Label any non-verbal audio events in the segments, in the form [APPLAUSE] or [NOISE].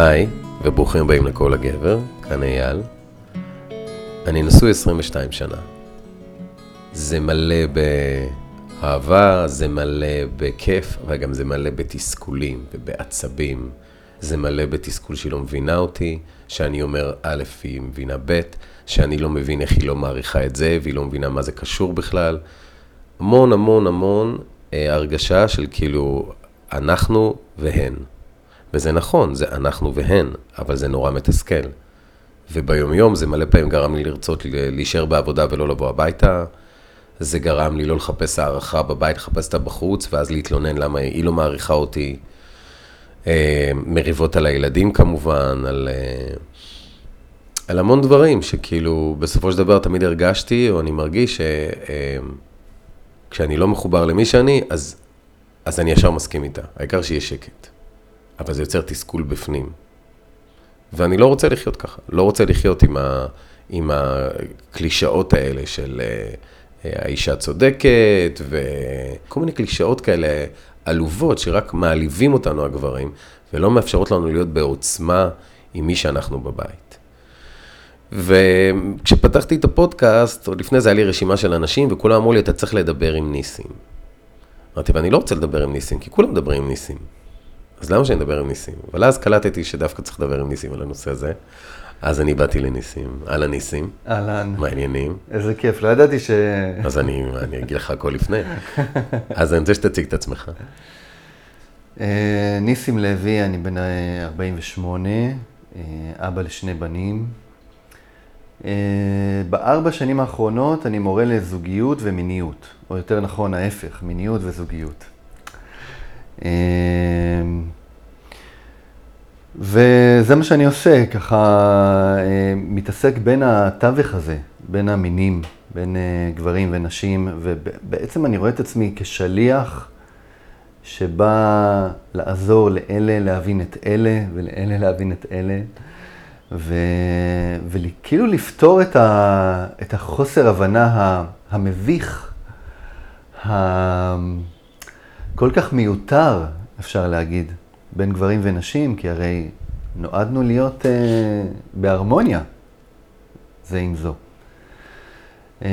היי, וברוכים הבאים לכל הגבר, כאן אייל. אני נשוי 22 שנה. זה מלא באהבה, זה מלא בכיף, אבל גם זה מלא בתסכולים ובעצבים. זה מלא בתסכול שהיא לא מבינה אותי, שאני אומר א', היא מבינה ב', שאני לא מבין איך היא לא מעריכה את זה, והיא לא מבינה מה זה קשור בכלל. המון המון המון אה, הרגשה של כאילו אנחנו והן. וזה נכון, זה אנחנו והן, אבל זה נורא מתסכל. וביומיום זה מלא פעמים גרם לי לרצות להישאר בעבודה ולא לבוא הביתה. זה גרם לי לא לחפש הערכה בבית, לחפש אותה בחוץ, ואז להתלונן למה היא לא מעריכה אותי. אה, מריבות על הילדים כמובן, על, אה, על המון דברים שכאילו בסופו של דבר תמיד הרגשתי, או אני מרגיש שכשאני אה, לא מחובר למי שאני, אז, אז אני ישר מסכים איתה. העיקר שיהיה שקט. אבל זה יוצר תסכול בפנים. ואני לא רוצה לחיות ככה, לא רוצה לחיות עם, ה, עם הקלישאות האלה של האישה צודקת, וכל מיני קלישאות כאלה עלובות שרק מעליבים אותנו הגברים, ולא מאפשרות לנו להיות בעוצמה עם מי שאנחנו בבית. וכשפתחתי את הפודקאסט, עוד לפני זה היה לי רשימה של אנשים, וכולם אמרו לי, אתה צריך לדבר עם ניסים. אמרתי, ואני לא רוצה לדבר עם ניסים, כי כולם מדברים עם ניסים. אז למה שאני אדבר עם ניסים? אבל אז קלטתי שדווקא צריך לדבר עם ניסים על הנושא הזה. אז אני באתי לניסים, אהלן ניסים. אהלן. מה העניינים? איזה כיף, לא ידעתי ש... אז אני, אני אגיד לך הכל לפני. [LAUGHS] אז אני רוצה שתציג את עצמך. אה, ניסים לוי, אני בן 48, אה, אבא לשני בנים. אה, בארבע שנים האחרונות אני מורה לזוגיות ומיניות, או יותר נכון ההפך, מיניות וזוגיות. וזה מה שאני עושה, ככה אה, מתעסק בין התווך הזה, בין המינים, בין אה, גברים ונשים, ובעצם אני רואה את עצמי כשליח שבא לעזור לאלה להבין את אלה, ולאלה להבין את אלה, ו... וכאילו לפתור את, ה... את החוסר הבנה המביך, הכל כך מיותר, אפשר להגיד. בין גברים ונשים, כי הרי נועדנו להיות אה, בהרמוניה זה עם זו. אה,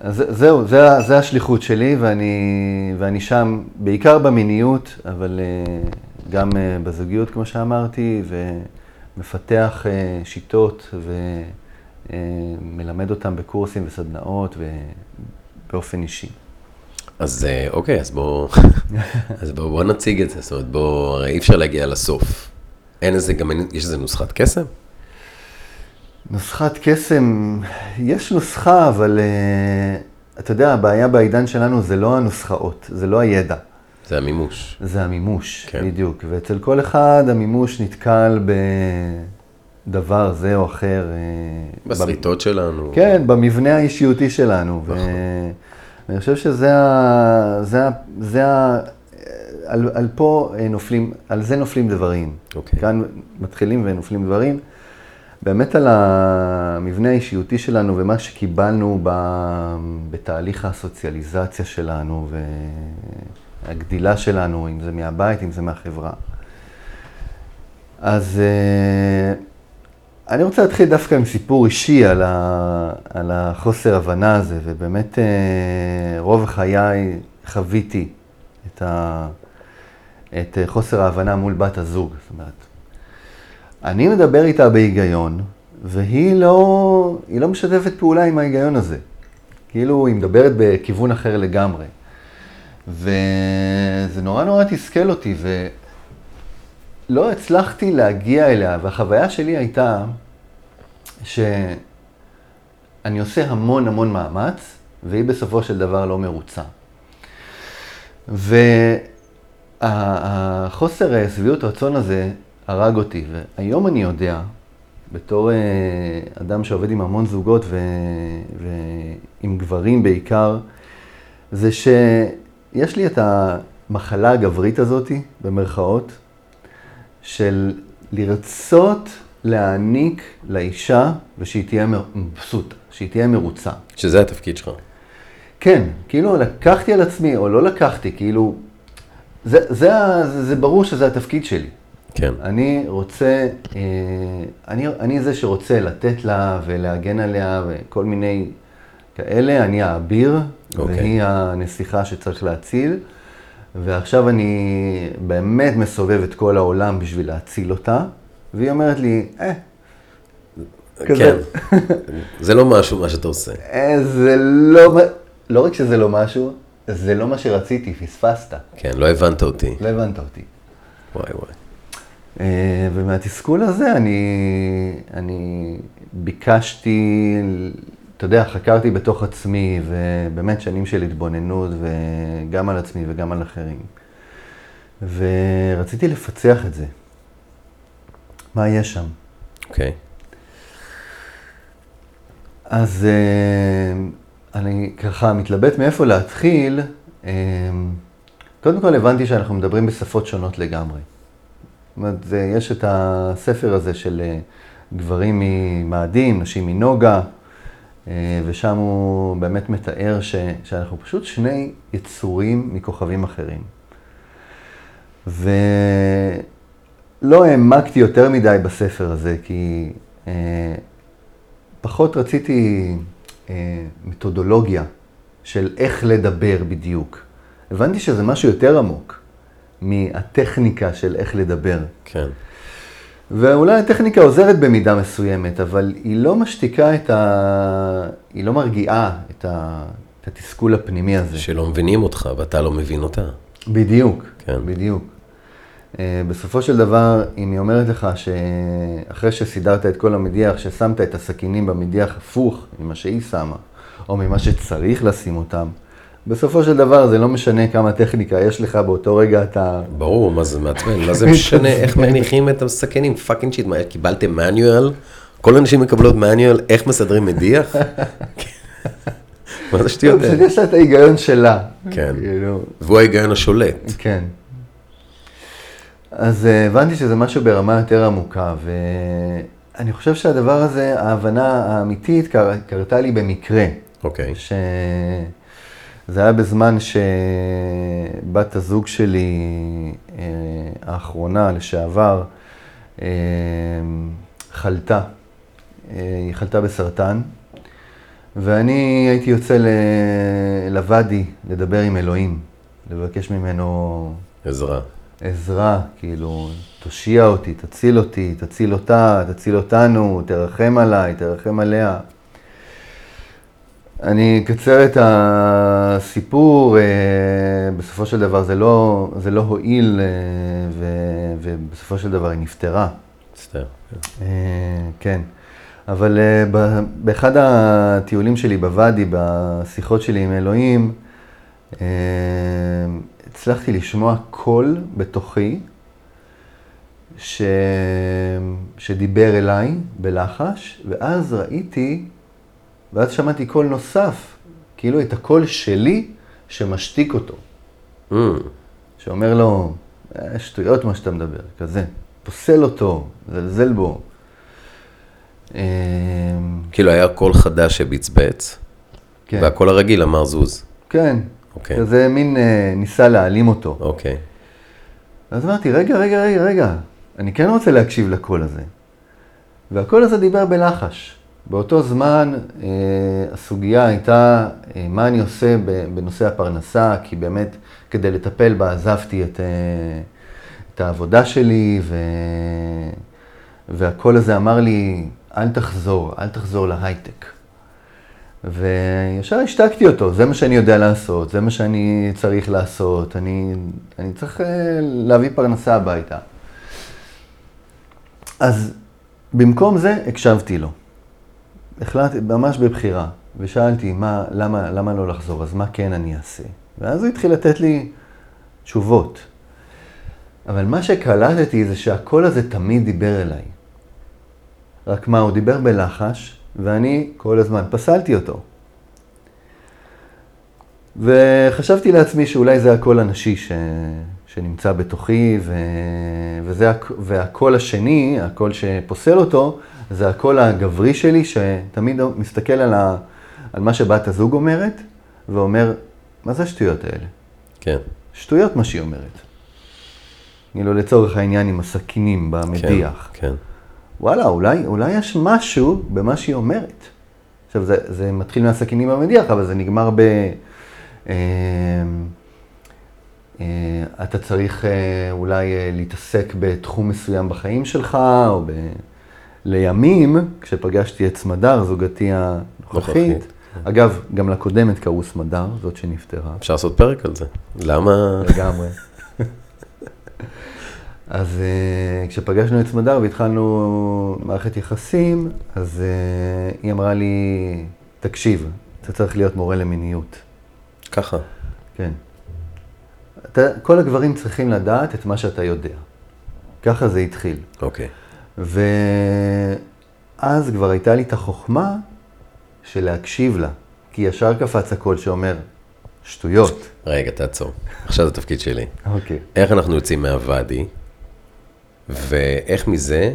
אז זהו, זה, זה השליחות שלי, ואני, ואני שם בעיקר במיניות, אבל אה, גם אה, בזוגיות, כמו שאמרתי, ומפתח אה, שיטות ומלמד אותם בקורסים וסדנאות ובאופן אישי. אז אה, אוקיי, אז בואו [LAUGHS] אז בוא, בוא נציג את זה, זאת אומרת, בואו, הרי אי אפשר להגיע לסוף. אין איזה, גם יש איזה נוסחת קסם? נוסחת קסם, יש נוסחה, אבל uh, אתה יודע, הבעיה בעידן שלנו זה לא הנוסחאות, זה לא הידע. זה המימוש. זה המימוש, כן. בדיוק. ואצל כל אחד המימוש נתקל בדבר זה או אחר. אה, בסריטות ב... שלנו. כן, במבנה האישיותי שלנו. נכון. ו... ואני חושב שזה ה... זה ה... זה ה... על, על פה נופלים, על זה נופלים דברים. Okay. אוקיי. כאן מתחילים ונופלים דברים. באמת על המבנה האישיותי שלנו ומה שקיבלנו ב, בתהליך הסוציאליזציה שלנו והגדילה שלנו, אם זה מהבית, אם זה מהחברה. אז אה, אני רוצה להתחיל דווקא עם סיפור אישי על, ה, על החוסר הבנה הזה, ובאמת אה, רוב חיי חוויתי את, ה, את חוסר ההבנה מול בת הזוג. זאת אומרת, אני מדבר איתה בהיגיון, והיא לא, לא משתפת פעולה עם ההיגיון הזה. כאילו, היא מדברת בכיוון אחר לגמרי. וזה נורא נורא תסכל אותי, ו... לא הצלחתי להגיע אליה, והחוויה שלי הייתה שאני עושה המון המון מאמץ, והיא בסופו של דבר לא מרוצה. והחוסר שביעות רצון הזה הרג אותי, והיום אני יודע, בתור אה, אדם שעובד עם המון זוגות ו... ועם גברים בעיקר, זה שיש לי את המחלה הגברית הזאתי, במרכאות, של לרצות להעניק לאישה ושהיא תהיה מבסוטה, שהיא תהיה מרוצה. שזה התפקיד שלך. כן, כאילו לקחתי על עצמי או לא לקחתי, כאילו, זה, זה, זה, זה ברור שזה התפקיד שלי. כן. אני רוצה, אה, אני, אני זה שרוצה לתת לה ולהגן עליה וכל מיני כאלה, אני האביר, אוקיי. והיא הנסיכה שצריך להציל. ועכשיו אני באמת מסובב את כל העולם בשביל להציל אותה, והיא אומרת לי, אה, כזה. כן. זה לא משהו, מה שאתה עושה. אה, זה לא, לא רק שזה לא משהו, זה לא מה שרציתי, פספסת. כן, לא הבנת אותי. לא הבנת אותי. וואי וואי. אה, ומהתסכול הזה אני, אני ביקשתי, אתה יודע, חקרתי בתוך עצמי, ובאמת שנים של התבוננות, וגם על עצמי וגם על אחרים. ורציתי לפצח את זה. מה יש שם? אוקיי. אז אה, אני ככה מתלבט מאיפה להתחיל. אה, קודם כל הבנתי שאנחנו מדברים בשפות שונות לגמרי. זאת אומרת, יש את הספר הזה של אה, גברים ממאדים, נשים מנוגה, ושם הוא באמת מתאר ש, שאנחנו פשוט שני יצורים מכוכבים אחרים. ולא העמקתי יותר מדי בספר הזה, כי אה, פחות רציתי אה, מתודולוגיה של איך לדבר בדיוק. הבנתי שזה משהו יותר עמוק מהטכניקה של איך לדבר. כן. ואולי הטכניקה עוזרת במידה מסוימת, אבל היא לא משתיקה את ה... היא לא מרגיעה את, ה... את התסכול הפנימי הזה. שלא מבינים אותך ואתה לא מבין אותה. בדיוק, כן. בדיוק. אה, בסופו של דבר, אם היא אומרת לך שאחרי שסידרת את כל המדיח, ששמת את הסכינים במדיח הפוך ממה שהיא שמה, או ממה שצריך לשים אותם, בסופו של דבר זה לא משנה כמה טכניקה יש לך באותו רגע אתה... ברור, מה זה מעצבן? מה זה משנה איך [LAUGHS] מניחים את הסכינים? fucking shit, מה, קיבלתם manual? כל האנשים מקבלות מניואל, איך מסדרים מדיח? מה זה שטויות פשוט האלה? יש לה את ההיגיון שלה. כן. כאילו, והוא ההיגיון השולט. כן. אז אה, הבנתי שזה משהו ברמה יותר עמוקה, ואני חושב שהדבר הזה, ההבנה האמיתית קר... קרתה לי במקרה. אוקיי. שזה היה בזמן שבת הזוג שלי אה, האחרונה, לשעבר, אה, חלתה. אה, היא חלתה בסרטן, ואני הייתי יוצא ל- לוואדי לדבר עם אלוהים, לבקש ממנו עזרה. עזרה, כאילו, תושיע אותי, תציל אותי, תציל אותה, תציל אותנו, תרחם עליי, תרחם עליה. אני אקצר את הסיפור, אה, בסופו של דבר זה לא, זה לא הועיל, אה, ו- ובסופו של דבר היא נפטרה. מצטער. אה, כן, אבל באחד הטיולים שלי בוואדי, בשיחות שלי עם אלוהים, הצלחתי לשמוע קול בתוכי ש... שדיבר אליי בלחש, ואז ראיתי, ואז שמעתי קול נוסף, כאילו את הקול שלי שמשתיק אותו, Mm, שאומר לו, "אה, שטויות מה שאתה מדבר, כזה, פוסל אותו, זלזל בו. אה, כאילו היה קול חדש שבצבץ, כן, והקול הרגיל אמר זוז. כן, אוקיי. כזה מין אה, ניסה להעלים אותו. אוקיי. אז אמרתי, רגע, רגע, רגע, רגע, אני כן רוצה להקשיב לקול הזה. והקול הזה דיבר בלחש. באותו זמן אה, הסוגיה הייתה אה, מה אני עושה בנושא הפרנסה, כי באמת כדי לטפל בה עזבתי את, אה, את העבודה שלי, ו... והקול הזה אמר לי, אל תחזור, אל תחזור להייטק. וישר השתקתי אותו, זה מה שאני יודע לעשות, זה מה שאני צריך לעשות, אני, אני צריך להביא פרנסה הביתה. אז במקום זה הקשבתי לו. החלטתי, ממש בבחירה, ושאלתי, מה, למה, למה לא לחזור, אז מה כן אני אעשה? ואז הוא התחיל לתת לי תשובות. אבל מה שקלטתי זה שהקול הזה תמיד דיבר אליי. רק מה, הוא דיבר בלחש, ואני כל הזמן פסלתי אותו. וחשבתי לעצמי שאולי זה הקול הנשי ש... שנמצא בתוכי, ו... וזה הק... והקול השני, הקול שפוסל אותו, זה הקול הגברי שלי, שתמיד מסתכל על, ה... על מה שבת הזוג אומרת, ואומר, מה זה השטויות האלה? כן. שטויות מה שהיא אומרת. כאילו לצורך העניין עם הסכינים במדיח. כן, כן. וואלה, אולי, אולי יש משהו במה שהיא אומרת. עכשיו, זה, זה מתחיל מהסכינים במדיח, אבל זה נגמר ב... אה, אה, אתה צריך אה, אולי אה, להתעסק בתחום מסוים בחיים שלך, או ב... לימים, כשפגשתי את סמדר, זוגתי הנוכחית, נוכחית. אגב, גם לקודמת קראו סמדר, זאת שנפטרה. אפשר לעשות פרק על זה. למה? לגמרי. [LAUGHS] אז uh, כשפגשנו את סמדר והתחלנו מערכת יחסים, אז uh, היא אמרה לי, תקשיב, אתה צריך להיות מורה למיניות. ככה. כן. אתה, כל הגברים צריכים לדעת את מה שאתה יודע. ככה זה התחיל. אוקיי. ואז כבר הייתה לי את החוכמה של להקשיב לה, כי ישר קפץ הקול שאומר, שטויות. רגע, תעצור. עכשיו זה התפקיד שלי. אוקיי. איך אנחנו יוצאים מהוואדי, ואיך מזה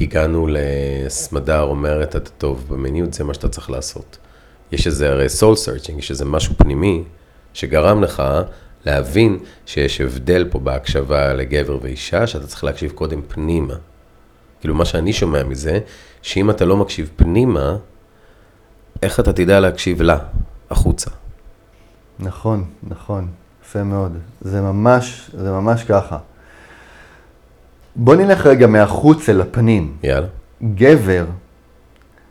הגענו לסמדר אומרת, אתה טוב, במיניות זה מה שאתה צריך לעשות. יש איזה הרי soul searching, יש איזה משהו פנימי שגרם לך להבין שיש הבדל פה בהקשבה לגבר ואישה, שאתה צריך להקשיב קודם פנימה. כאילו, מה שאני שומע מזה, שאם אתה לא מקשיב פנימה, איך אתה תדע להקשיב לה, החוצה. נכון, נכון, יפה מאוד. זה ממש, זה ממש ככה. בוא נלך רגע מהחוץ אל הפנים. יאללה. גבר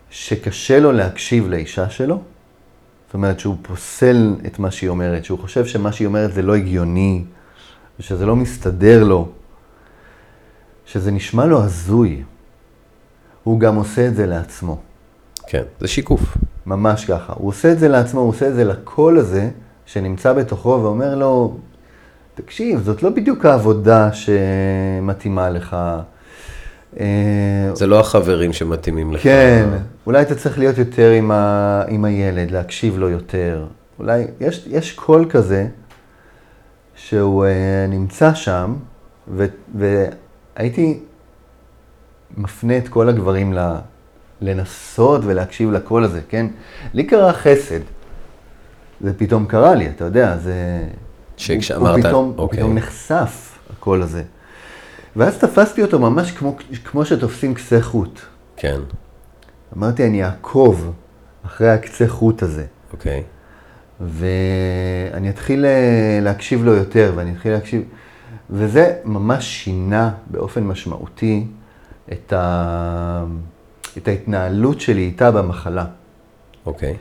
שקשה לו להקשיב לאישה שלו, זאת אומרת שהוא פוסל את מה שהיא אומרת, שהוא חושב שמה שהיא אומרת זה לא הגיוני, ושזה לא מסתדר לו, שזה נשמע לו הזוי, הוא גם עושה את זה לעצמו. כן, זה שיקוף. ממש ככה. הוא עושה את זה לעצמו, הוא עושה את זה לקול הזה שנמצא בתוכו ואומר לו, תקשיב, זאת לא בדיוק העבודה שמתאימה לך. אה, זה לא החברים שמתאימים לך. כן, אולי אתה צריך להיות יותר עם, ה, עם הילד, להקשיב לו יותר. אולי, יש, יש קול כזה שהוא uh, נמצא שם, ו, והייתי מפנה את כל הגברים ל, לנסות ולהקשיב לקול הזה, כן? לי קרה חסד. זה פתאום קרה לי, אתה יודע, זה... שכשאמרת, הוא פתאום, אוקיי. פתאום נחשף, הקול הזה. ואז תפסתי אותו ממש כמו, כמו שתופסים קצה חוט. כן, אמרתי, אני אעקוב אחרי הקצה חוט הזה, אוקיי. ואני אתחיל אה, להקשיב לו יותר, ואני אתחיל להקשיב... וזה ממש שינה באופן משמעותי את, ה... את ההתנהלות שלי איתה במחלה. אוקיי.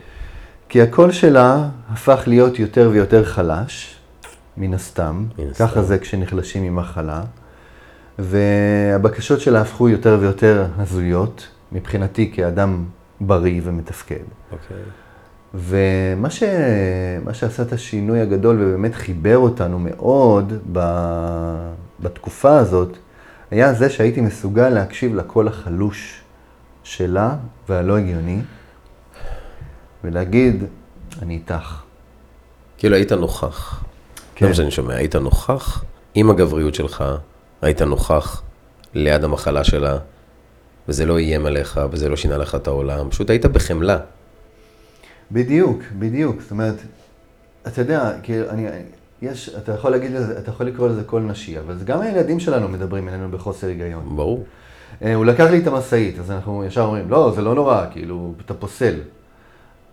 כי הקול שלה הפך להיות יותר ויותר חלש, מן הסתם. מן הסתם. ככה זה כשנחלשים ממחלה. והבקשות שלה הפכו יותר ויותר הזויות, מבחינתי כאדם בריא ומתפקד. אוקיי. ומה ש... שעשה את השינוי הגדול ובאמת חיבר אותנו מאוד ב... בתקופה הזאת, היה זה שהייתי מסוגל להקשיב לקול החלוש שלה והלא הגיוני, ולהגיד, אני איתך. כאילו היית נוכח. כן. זה מה שאני שומע, היית נוכח עם הגבריות שלך, היית נוכח ליד המחלה שלה, וזה לא איים עליך, וזה לא שינה לך את העולם, פשוט היית בחמלה. בדיוק, בדיוק. זאת אומרת, אתה יודע, כאילו, אני, יש, אתה יכול להגיד לזה, אתה יכול לקרוא לזה קול נשי, אבל גם הילדים שלנו מדברים אלינו בחוסר היגיון. ברור. אה, הוא לקח לי את המשאית, אז אנחנו ישר אומרים, לא, זה לא נורא, כאילו, אתה פוסל.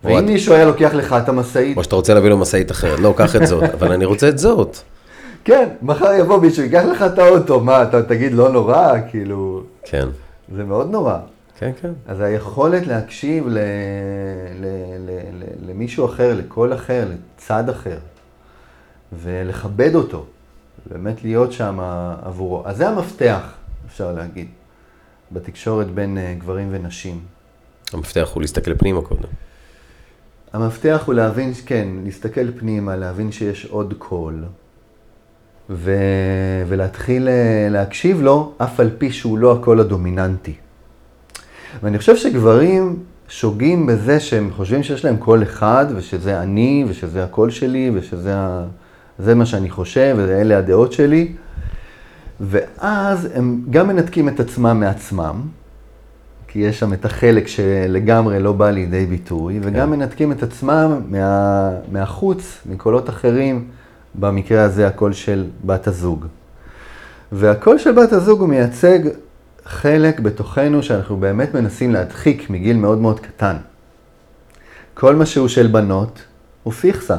ואם את- מישהו היה לוקח לך את המשאית, או שאתה רוצה להביא לו משאית אחרת, לא, קח את זאת, אבל אני רוצה את זאת. [LAUGHS] כן, מחר יבוא מישהו, ייקח לך את האוטו, מה, אתה תגיד לא נורא, כאילו, כן, זה מאוד נורא. כן, כן. אז היכולת להקשיב ל, ל, ל, ל, למישהו אחר, לקול אחר, לצד אחר, ולכבד אותו, באמת להיות שם עבורו. אז זה המפתח, אפשר להגיד, בתקשורת בין אה, גברים ונשים. המפתח הוא להסתכל פנימה קודם. המפתח הוא להבין, כן, להסתכל פנימה, להבין שיש עוד קול, ו... ולהתחיל אה, להקשיב לו, אף על פי שהוא לא הקול הדומיננטי. ואני חושב שגברים שוגים בזה שהם חושבים שיש להם קול אחד, ושזה אני, ושזה הקול שלי, ושזה ה... זה מה שאני חושב, ואלה הדעות שלי, ואז הם גם מנתקים את עצמם מעצמם, כי יש שם את החלק שלגמרי לא בא לידי ביטוי, וגם מנתקים את עצמם מה, מהחוץ, מקולות אחרים, במקרה הזה הקול של בת הזוג. והקול של בת הזוג הוא מייצג חלק בתוכנו שאנחנו באמת מנסים להדחיק מגיל מאוד מאוד קטן. כל מה שהוא של בנות הוא פיכסה.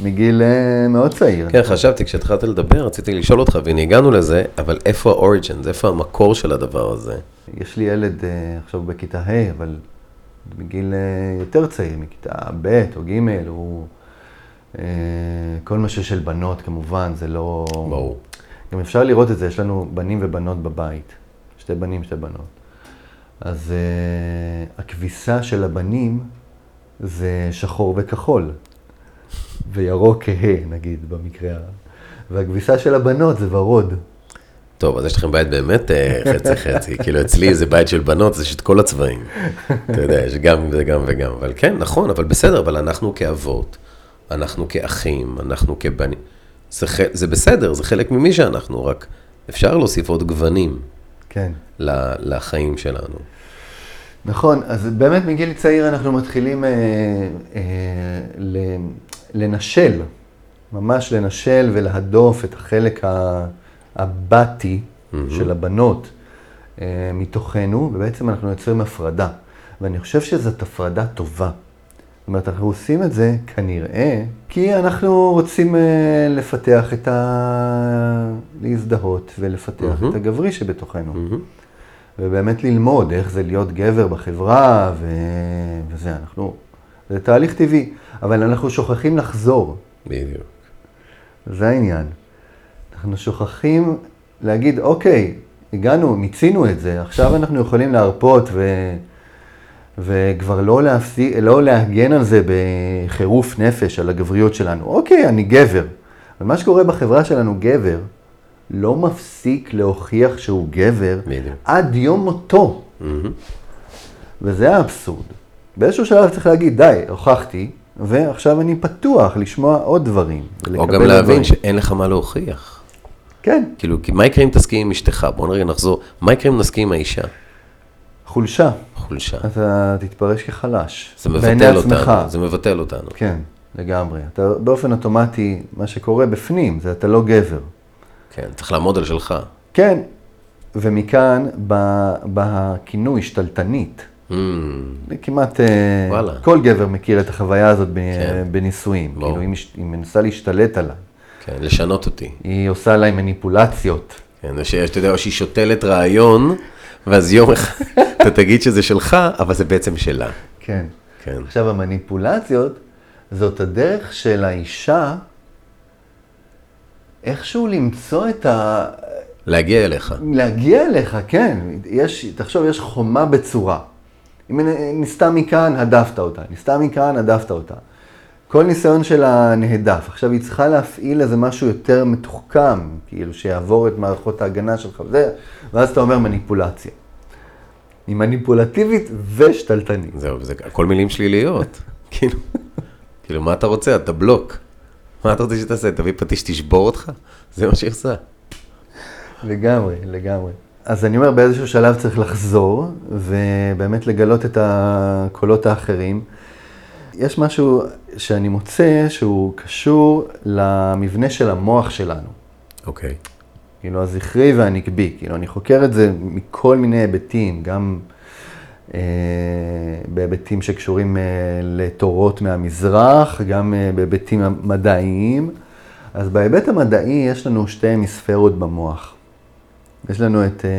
מגיל אה, מאוד צעיר. כן, חשבתי, כשהתחלת לדבר, רציתי לשאול אותך, והנה הגענו לזה, אבל איפה ה-origins, איפה המקור של הדבר הזה? יש לי ילד אה, עכשיו בכיתה ה', אבל בגיל אה, יותר צעיר, מכיתה ב' או ג', הוא... כל מה ששל בנות כמובן, זה לא... ברור. גם אפשר לראות את זה, יש לנו בנים ובנות בבית. שתי בנים, שתי בנות. אז uh, הכביסה של הבנים זה שחור וכחול, וירוק כהה, נגיד, במקרה ה... והכביסה של הבנות זה ורוד. טוב, אז יש לכם בית באמת אה, חצי חצי, [LAUGHS] כאילו אצלי זה בית של בנות, זה יש את כל הצבעים. אתה יודע, יש גם וגם וגם, אבל כן, נכון, אבל בסדר, אבל אנחנו כאבות, אנחנו כאחים, אנחנו כבנים, זה, ח... זה בסדר, זה חלק ממי שאנחנו, רק אפשר להוסיף עוד גוונים כן. ל- לחיים שלנו. נכון, אז באמת מגיל צעיר אנחנו מתחילים אה, אה, ל- לנשל, ממש לנשל ולהדוף את החלק הבתי של הבנות אה, מתוכנו, ובעצם אנחנו יוצרים הפרדה. ואני חושב שזאת הפרדה טובה. אומרת, אנחנו עושים את זה כנראה כי אנחנו רוצים אה, לפתח את ה... להזדהות ולפתח מהמם. את הגברי שבתוכנו. מהמם. ובאמת ללמוד איך זה להיות גבר בחברה, ו... וזה, אנחנו, זה תהליך טבעי, אבל אנחנו שוכחים לחזור, בדיוק. זה העניין. אנחנו שוכחים להגיד, אוקיי, הגענו, מיצינו את זה, עכשיו אנחנו יכולים להרפות ו... וכבר לא, להפסיק, לא להגן על זה בחירוף נפש, על הגבריות שלנו. אוקיי, אני גבר. אבל מה שקורה בחברה שלנו, גבר, לא מפסיק להוכיח שהוא גבר בדיוק. עד יום מותו. מהמם. וזה האבסורד. באיזשהו שלב צריך להגיד, די, הוכחתי, ועכשיו אני פתוח לשמוע עוד דברים. או גם להבין דברים. שאין לך מה להוכיח. כן, כאילו, כי מה יקרה אם תסכים עם אשתך? בוא נרגע נחזור. מה יקרה אם נסכים עם האישה? חולשה. חולשה. אתה תתפרש כחלש. זה מבטל עצמך. אותנו, זה מבטל אותנו. כן, לגמרי. אתה באופן אוטומטי, מה שקורה בפנים, זה אתה לא גבר. כן, צריך לעמוד על שלך. כן, ומכאן בכינוי שתלטנית. Mm, כמעט אה, וואלה. כל גבר מכיר את החוויה הזאת ב- כן. בנישואים. ברור. כאילו, היא מש- היא מנסה להשתלט עליי. כן, לשנות אותי. היא עושה עליי מניפולציות. כן, או שיש, אתה יודע, או שהיא שותלת רעיון, ואז יום אחד אתה תגיד שזה שלך, אבל זה בעצם שלה. כן. כן. עכשיו, המניפולציות, זאת הדרך של האישה איכשהו למצוא את ה... להגיע אליך. להגיע אליך, כן. יש, תחשוב, יש חומה בצורה. אם ניסתה מכאן, הדפת אותה. ניסתה מכאן, הדפת אותה. כל ניסיון שלה נהדף. עכשיו היא צריכה להפעיל איזה משהו יותר מתוחכם, כאילו שיעבור את מערכות ההגנה שלך וזה, ואז אתה אומר מניפולציה. היא מניפולטיבית ושתלטנית. זהו, זה הכל מילים שליליות. [LAUGHS] כאילו, כאילו, מה אתה רוצה? אתה בלוק. מה אתה רוצה שתעשה? תביא פטיש, תשבור אותך? זה מה שהיא עושה. לגמרי, לגמרי. אז אני אומר, באיזשהו שלב צריך לחזור, ובאמת לגלות את הקולות האחרים. יש משהו שאני מוצא שהוא קשור למבנה של המוח שלנו. אוקיי. כאילו, הזכרי והנקבי. כאילו, אני חוקר את זה מכל מיני היבטים, גם אה, בהיבטים שקשורים אה, לתורות מהמזרח, גם אה, בהיבטים מדעיים. אז בהיבט המדעי יש לנו שתי המיספרות במוח. יש לנו את אה,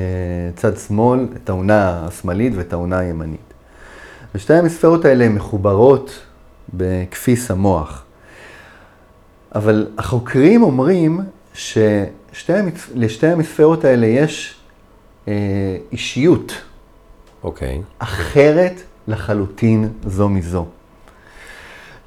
צד שמאל, את האונה השמאלית ואת האונה הימנית. ושתי המספרות האלה מחוברות בכפיס המוח. אבל החוקרים אומרים שלשתי המספרות האלה יש אה, אישיות אוקיי. אחרת לחלוטין זו מזו.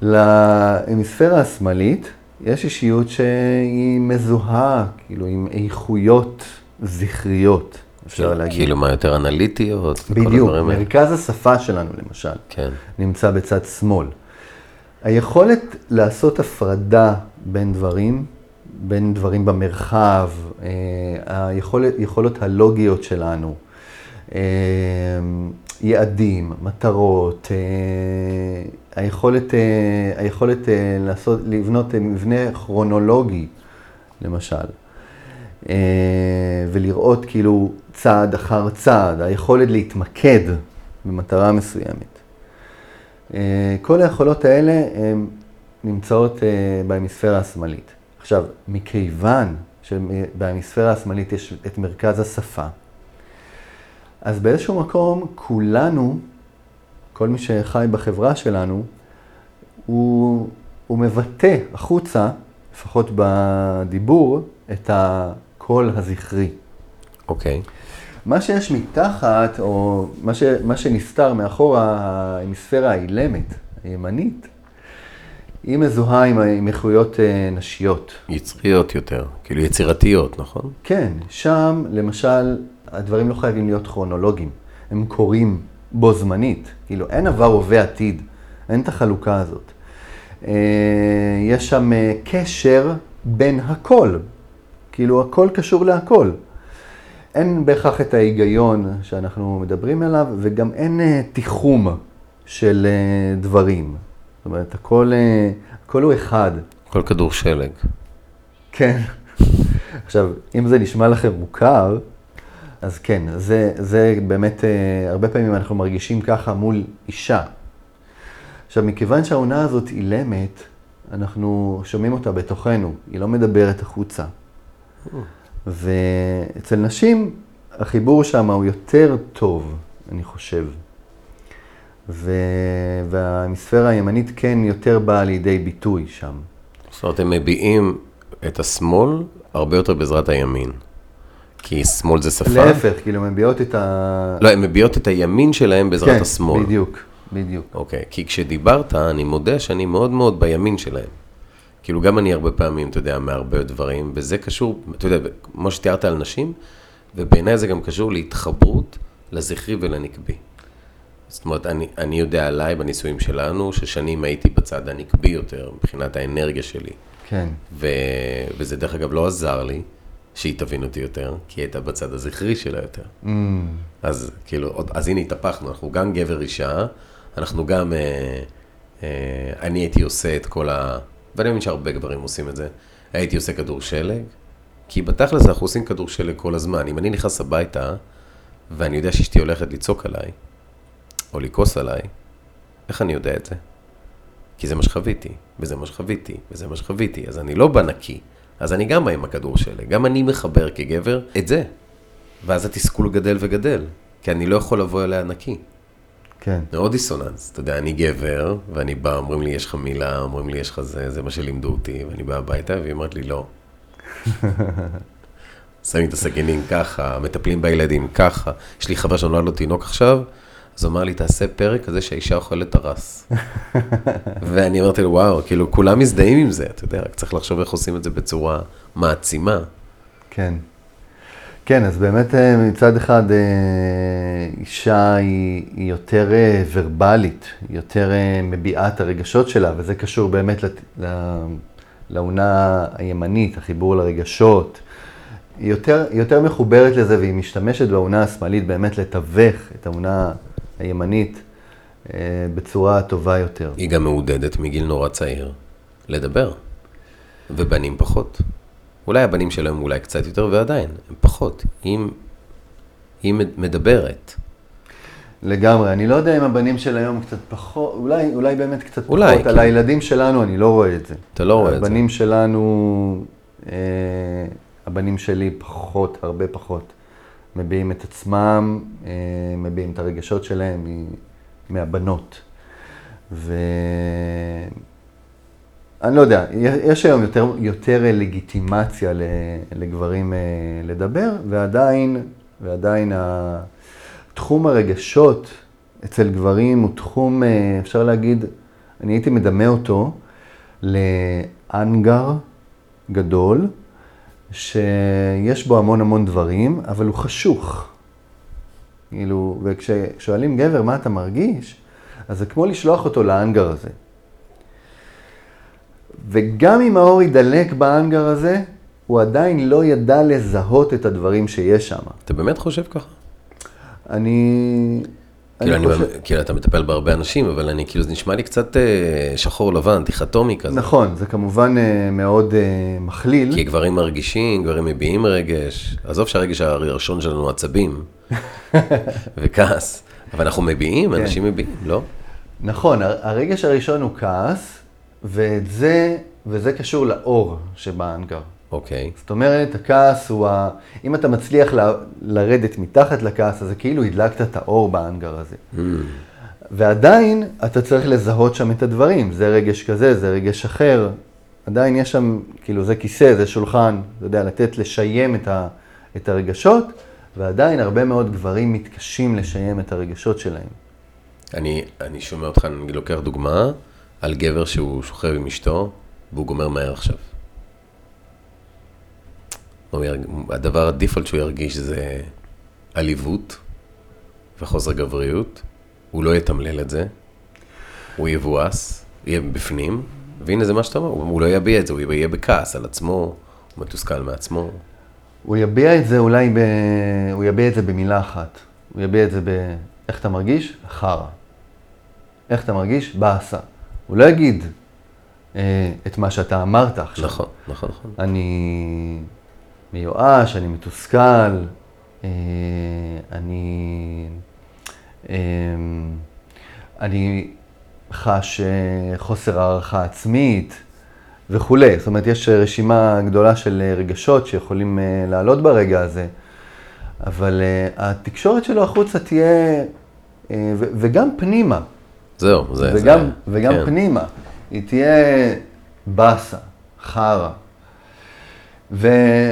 להמיספירה השמאלית יש אישיות שהיא מזוהה, כאילו עם איכויות זכריות, אפשר להגיד. כאילו, מה יותר אנליטיות? בדיוק, הדברים האלה. מרכז השפה שלנו למשל, כן. נמצא בצד שמאל. היכולת לעשות הפרדה בין דברים, בין דברים במרחב, אה, היכולת, היכולות הלוגיות שלנו, אה, יעדים, מטרות, אה, היכולת, אה, היכולת אה, לעשות, לבנות מבנה כרונולוגי, למשל. אה, ולראות כאילו צעד אחר צעד, היכולת להתמקד במטרה מסוימת. אה, כל היכולות האלה הן נמצאות אה, בהמיספירה השמאלית. עכשיו, מכיוון שבהמיספירה השמאלית יש את מרכז השפה, אז באיזשהו מקום כולנו, כל מי שחי בחברה שלנו, הוא, הוא מבטא החוצה, לפחות בדיבור, את הקול הזכרי. אוקיי. מה שיש מתחת, או מה, ש, מה שנסתר מאחור ההמיספירה האילמת, הימנית, היא מזוהה עם, עם איכויות אה, נשיות. יצריות יותר, כאילו יצירתיות, נכון? כן, שם למשל הדברים לא חייבים להיות כרונולוגיים, הם קורים בו זמנית, כאילו אין עבר, הווה, עתיד, אין את החלוקה הזאת. אה, יש שם אה, קשר בין הכל, כאילו הכל קשור להכל. אין בהכרח את ההיגיון שאנחנו מדברים עליו, וגם אין אה, תיחום של דברים. זאת אומרת, הכל, הכל הוא אחד. הכל כדור שלג. כן. [LAUGHS] עכשיו, אם זה נשמע לכם מוכר, אז כן, זה, זה באמת, הרבה פעמים אנחנו מרגישים ככה מול אישה. עכשיו, מכיוון שהעונה הזאת אילמת, אנחנו שומעים אותה בתוכנו, היא לא מדברת החוצה. ואצל נשים, החיבור שם הוא יותר טוב, אני חושב. ו... וההמיספירה הימנית כן יותר באה לידי ביטוי שם. זאת אומרת, הם מביעים את השמאל הרבה יותר בעזרת הימין. כי שמאל זה שפה. להפך, כאילו, מביעות את ה... לא, הן מביעות את הימין שלהם בעזרת כן, השמאל. כן, בדיוק. בדיוק. אוקיי, כי כשדיברת, אני מודה שאני מאוד מאוד בימין שלהם. כאילו, גם אני הרבה פעמים, אתה יודע, מהרבה דברים, וזה קשור, אתה יודע, כמו שתיארת על נשים, ובעיניי זה גם קשור להתחברות לזכרי ולנקבי. זאת אומרת, אני, אני יודע עליי, בניסויים שלנו, ששנים הייתי בצד הנקבי יותר, מבחינת האנרגיה שלי. כן. ו, וזה דרך אגב לא עזר לי שהיא תבין אותי יותר, כי היא הייתה בצד הזכרי שלה יותר. Mm. אז כאילו, אז הנה התהפכנו, אנחנו גם גבר אישה, אנחנו גם, אה, אה, אני הייתי עושה את כל ה... ואני מבין שהרבה גברים עושים את זה. הייתי עושה כדור שלג, כי בתכלס אנחנו עושים כדור שלג כל הזמן. אם אני נכנס הביתה, ואני יודע שאשתי הולכת לצעוק עליי, או לכעוס עליי, איך אני יודע את זה? כי זה מה שחוויתי, וזה מה שחוויתי, וזה מה שחוויתי, אז אני לא בא נקי, אז אני גם בא עם הכדור שלג, גם אני מחבר כגבר את זה. ואז התסכול גדל וגדל, כי אני לא יכול לבוא אליה נקי. כן. מאוד דיסוננס. אתה יודע, אני גבר, ואני בא, אומרים לי, יש לך מילה, אומרים לי, יש לך זה, זה מה שלימדו אותי, ואני בא הביתה, והיא אומרת לי, לא. [LAUGHS] שמים את הסכינים ככה, מטפלים בילדים ככה. יש לי חבר שנולד לו תינוק עכשיו, אז הוא אמר לי, תעשה פרק כזה שהאישה אוכלת הרס. [LAUGHS] ואני אמרתי לו, וואו, כאילו, כולם מזדהים עם זה, אתה יודע, רק צריך לחשוב איך עושים את זה בצורה מעצימה. כן. כן, אז באמת אה, מצד אחד אה, אישה היא, יותר אה, ורבלית, יותר מביעה את הרגשות שלה, וזה קשור באמת לאונה הימנית, החיבור לרגשות. היא יותר, יותר מחוברת לזה והיא משתמשת באונה השמאלית באמת לתווך את האונה הימנית בצורה טובה יותר. היא גם מעודדת מגיל נורא צעיר לדבר, ובנים פחות. אולי הבנים שלהם אולי קצת יותר, ועדיין, הם פחות. היא, היא מדברת. לגמרי. אני לא יודע אם הבנים של היום קצת פחות, אולי, אולי באמת קצת אולי, פחות. כן. על הילדים שלנו אני לא רואה את זה. אתה לא רואה את זה. הבנים שלנו, אה, הבנים שלי פחות, הרבה פחות. מביעים את עצמם, אה, מביעים את הרגשות שלהם מהבנות. ו... אני לא יודע, יש היום יותר, יותר לגיטימציה לגברים אה, לדבר, ועדיין, ועדיין תחום הרגשות אצל גברים הוא תחום, אה, אפשר להגיד, אני הייתי מדמה אותו לאנגר גדול, שיש בו המון המון דברים, אבל הוא חשוך. כאילו, וכששואלים גבר מה אתה מרגיש, אז זה כמו לשלוח אותו לאנגר הזה. וגם אם האור ידלק באנגר הזה, הוא עדיין לא ידע לזהות את הדברים שיש שם. אתה באמת חושב ככה? אני... כאילו, אני אני, חושב- חושב... כאילו, אתה מטפל בהרבה אנשים, אבל אני, כאילו, זה נשמע לי קצת אה, שחור לבן, דיכטומי כזה. נכון, זה כמובן אה, מאוד אה, מכליל. כי גברים מרגישים, גברים מביעים רגש. עזוב שהרגש הראשון שלנו עצבים [LAUGHS] וכעס, אבל אנחנו מביעים, כן. אנשים מביעים, לא? נכון, הר- הרגש הראשון הוא כעס, ואת זה, וזה קשור לאור שבאנגר. אוקיי. זאת אומרת, הכעס הוא ה... אם אתה מצליח ל... לרדת מתחת לכעס, אז זה כאילו הדלקת את האור באנגר הזה. Mm, ועדיין אתה צריך לזהות שם את הדברים, זה רגש כזה, זה רגש אחר. עדיין יש שם, כאילו זה כיסא, זה שולחן, אתה יודע, לתת, לשיים את, ה... את הרגשות, ועדיין הרבה מאוד גברים מתקשים לשיים את הרגשות שלהם. אני, אני שומע אותך, אני לוקח דוגמה על גבר שהוא שוכב עם אשתו, והוא גומר מהר עכשיו. הדבר הדיפולט שהוא ירגיש זה עליבות וחוסר גבריות. הוא לא יתמלל את זה, הוא יבואס, יהיה בפנים, והנה זה מה שאתה אומר, הוא לא יביע את זה, הוא יהיה בכעס על עצמו, הוא מתוסכל מעצמו. הוא יביע את זה אולי, ב... הוא יביע את זה במילה אחת. הוא יביע את זה ב... איך אתה מרגיש? חרא. איך אתה מרגיש? באסה. הוא לא יגיד אה, את מה שאתה אמרת עכשיו. נכון, נכון, נכון. אני מיואש, אני מתוסכל, אה, אני, אה, אני חש אה, חוסר הערכה עצמית וכולי. זאת אומרת, יש רשימה גדולה של אה, רגשות שיכולים אה, לעלות ברגע הזה, אבל אה, התקשורת שלו החוצה תהיה, וגם פנימה. זהו, זה... וגם, זה, וגם כן. פנימה, היא תהיה באסה, חרא. ומה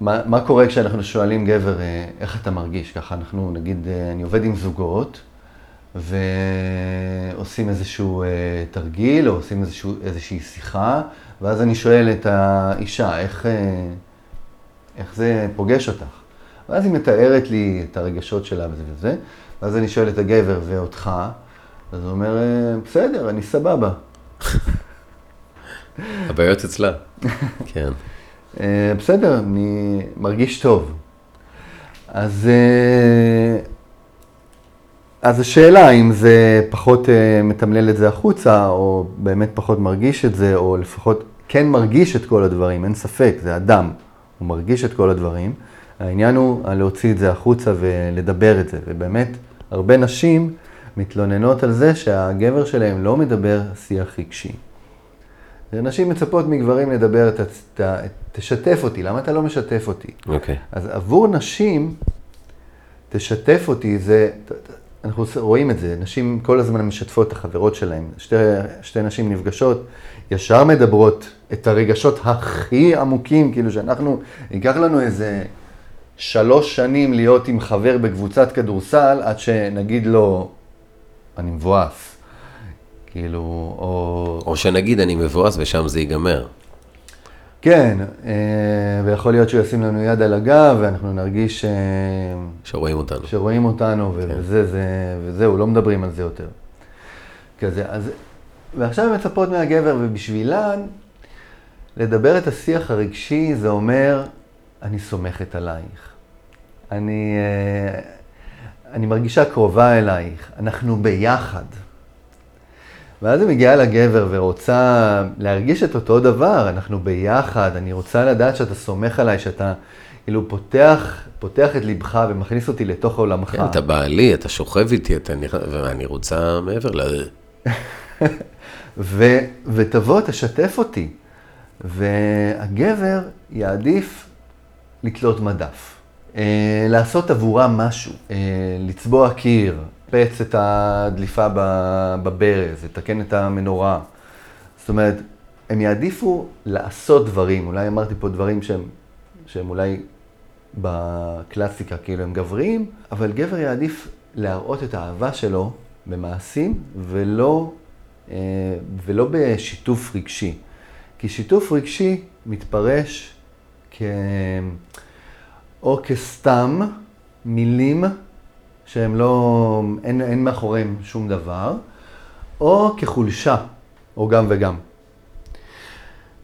מה קורה כשאנחנו שואלים גבר, אה, איך אתה מרגיש? ככה אנחנו, נגיד, אה, אני עובד עם זוגות, ועושים איזשהו אה, תרגיל, או עושים איזשהו, איזושהי שיחה, ואז אני שואל את האישה, איך, איך זה פוגש אותך? ואז היא מתארת לי את הרגשות שלה וזה וזה, ואז אני שואל את הגבר ואותך, אז הוא אומר, "אה, בסדר, אני סבבה. [LAUGHS] הבעיות אצלה. [LAUGHS] כן. אה, בסדר, אני מרגיש טוב. אז, אה, אז השאלה אם זה פחות מתמלל את זה החוצה, או באמת פחות מרגיש את זה, או לפחות כן מרגיש את כל הדברים, אין ספק, זה אדם, הוא מרגיש את כל הדברים. העניין הוא להוציא את זה החוצה ולדבר את זה, ובאמת, הרבה נשים מתלוננות על זה שהגבר שלהם לא מדבר שיח רגשי. נשים מצפות מגברים לדבר, ת, ת, תשתף אותי, למה אתה לא משתף אותי? אוקיי. אז עבור נשים, תשתף אותי, זה, אנחנו רואים את זה, נשים כל הזמן משתפות את החברות שלהן. שתי, שתי נשים נפגשות, ישר מדברות את הרגשות הכי עמוקים, כאילו שאנחנו, ייקח לנו איזה שלוש שנים להיות עם חבר בקבוצת כדורסל, עד שנגיד לו, אני מבואס. כאילו, או... או שנגיד אני מבואס ושם זה ייגמר. כן, אה, ויכול להיות שהוא ישים לנו יד על הגב, ואנחנו נרגיש אה, שרואים אותנו. שרואים אותנו, ו- וזה, זה, וזהו, לא מדברים על זה יותר. כזה, אז, ועכשיו הן מצפות מהגבר, ובשבילן, לדבר את השיח הרגשי, זה אומר, אני סומכת עלייך. אני, אה, אני מרגישה קרובה אלייך, אנחנו ביחד. ואז היא מגיעה לגבר ורוצה להרגיש את אותו דבר, אנחנו ביחד, אני רוצה לדעת שאתה סומך עליי, שאתה כאילו פותח, פותח את ליבך ומכניס אותי לתוך עולמך. כן, אתה בעלי, אתה שוכב איתי, אתה נכנס, ואני רוצה מעבר ל... [LAUGHS] ו, ותבוא, תשתף אותי. והגבר יעדיף לתלות מדף, לעשות עבורה משהו, אה, לצבוע קיר, פץ את הדליפה בברז, לתקן את המנורה. זאת אומרת, הם יעדיפו לעשות דברים, אולי אמרתי פה דברים שהם, שהם אולי בקלאסיקה, כאילו הם גבריים, אבל גבר יעדיף להראות את האהבה שלו במעשים ולא, אה, ולא בשיתוף רגשי. כי שיתוף רגשי מתפרש כ... או כסתם מילים שהם לא, אין, אין מאחוריהם שום דבר, או כחולשה, או גם וגם.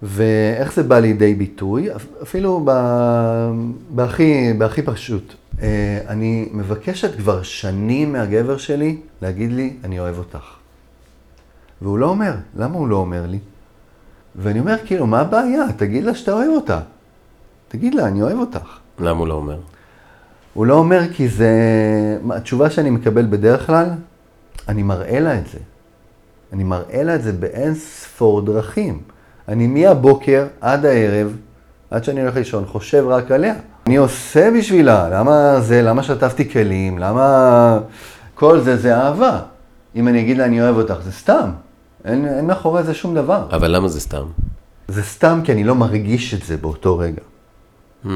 ואיך זה בא לידי ביטוי? אפ- אפילו ב- בהכי, בהכי פשוט. אה, אני מבקשת כבר שנים מהגבר שלי להגיד לי, אני אוהב אותך. והוא לא אומר. למה הוא לא אומר לי? ואני אומר, כאילו, מה הבעיה? תגיד לה שאתה אוהב אותה. תגיד לה, אני אוהב אותך. למה הוא לא אומר? הוא לא אומר כי זה... התשובה שאני מקבל בדרך כלל, אני מראה לה את זה. אני מראה לה את זה באין ספור דרכים. אני מהבוקר עד הערב, עד שאני הולך לישון, חושב רק עליה. אני עושה בשבילה, למה זה, למה שטפתי כלים, למה... כל זה, זה אהבה. אם אני אגיד לה אני אוהב אותך, זה סתם. אין, אין מאחורי זה שום דבר. אבל למה זה סתם? זה סתם כי אני לא מרגיש את זה באותו רגע. Hmm,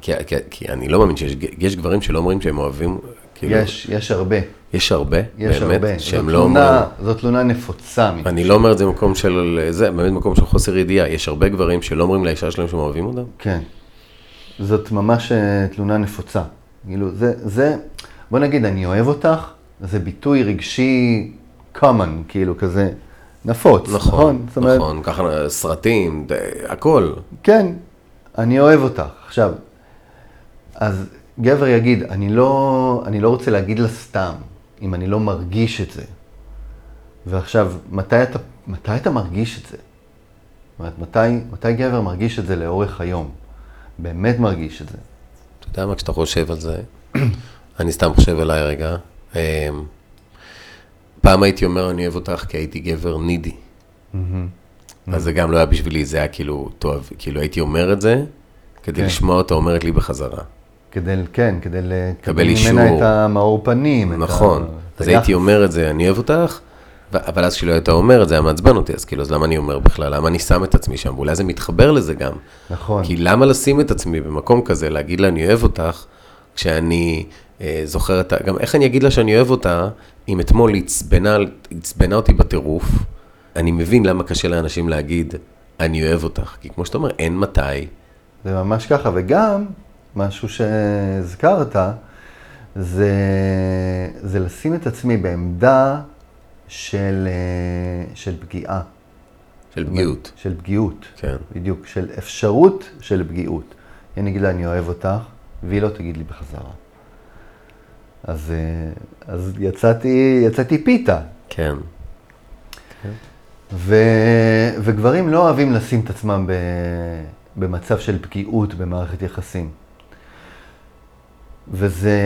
כי, כי, כי אני לא מאמין שיש יש גברים שלא אומרים שהם אוהבים, כאילו, יש, יש הרבה. יש הרבה, יש באמת, הרבה. שהם לא תלונה, אומרים. זו תלונה נפוצה. אני לא אומר את זה במקום של, זה, באמת מקום של חוסר ידיעה. יש הרבה גברים שלא אומרים לאישה שלהם שהם אוהבים אותם? כן. זאת ממש אה, תלונה נפוצה. כאילו, זה, זה, בוא נגיד, אני אוהב אותך, זה ביטוי רגשי common, כאילו, כזה נפוץ, נכון? נכון, אומרת, נכון, ככה סרטים, ד- הכל. כן, אני אוהב אותך. עכשיו, אז גבר יגיד, אני לא, אני לא רוצה להגיד לה סתם, אם אני לא מרגיש את זה. ועכשיו, מתי אתה, מתי אתה מרגיש את זה? זאת אומרת, מתי, מתי גבר מרגיש את זה לאורך היום? באמת מרגיש את זה. אתה יודע מה, כשאתה חושב על זה, [CLEARS THROAT] אני סתם חושב עליי רגע. אמ, פעם הייתי אומר, אני אוהב אותך כי הייתי גבר נידי. אז זה גם לא היה בשבילי, זה היה כאילו, טוב, כאילו הייתי אומר את זה, כדי כן. לשמוע אותה אומרת לי בחזרה. כדי, כן, כדי לקבל ממנה. את המאור פנים. נכון. ה- אז. הייתי אומר את זה, אני אוהב אותך, ו- אבל אז כשלא היית אומר את זה, היה מעצבן אותי, אז כאילו, אז למה אני אומר בכלל? למה אני שם את עצמי שם? ואולי זה מתחבר לזה גם. נכון. כי למה לשים את עצמי במקום כזה, להגיד לה אני אוהב אותך, כשאני אה, זוכר את ה... גם איך אני אגיד לה שאני אוהב אותה, אם אתמול עצבנה, עצבנה אותי בטירוף, אני מבין למה קשה לאנשים להגיד, אני אוהב אותך. כי כמו שאתה אומר, אין מתי. זה ממש ככה, וגם משהו שהזכרת, זה, זה לשים את עצמי בעמדה של, אה, של פגיעה. של פגיעות. של פגיעות, כן. בדיוק, של אפשרות של פגיעות. אני אגיד לה, אני אוהב אותך, והיא לא תגיד לי בחזרה. אז, אה, אז יצאתי, יצאתי פיתה. כן. ו, וגברים לא אוהבים לשים את עצמם ב, במצב של פגיעות במערכת יחסים. וזה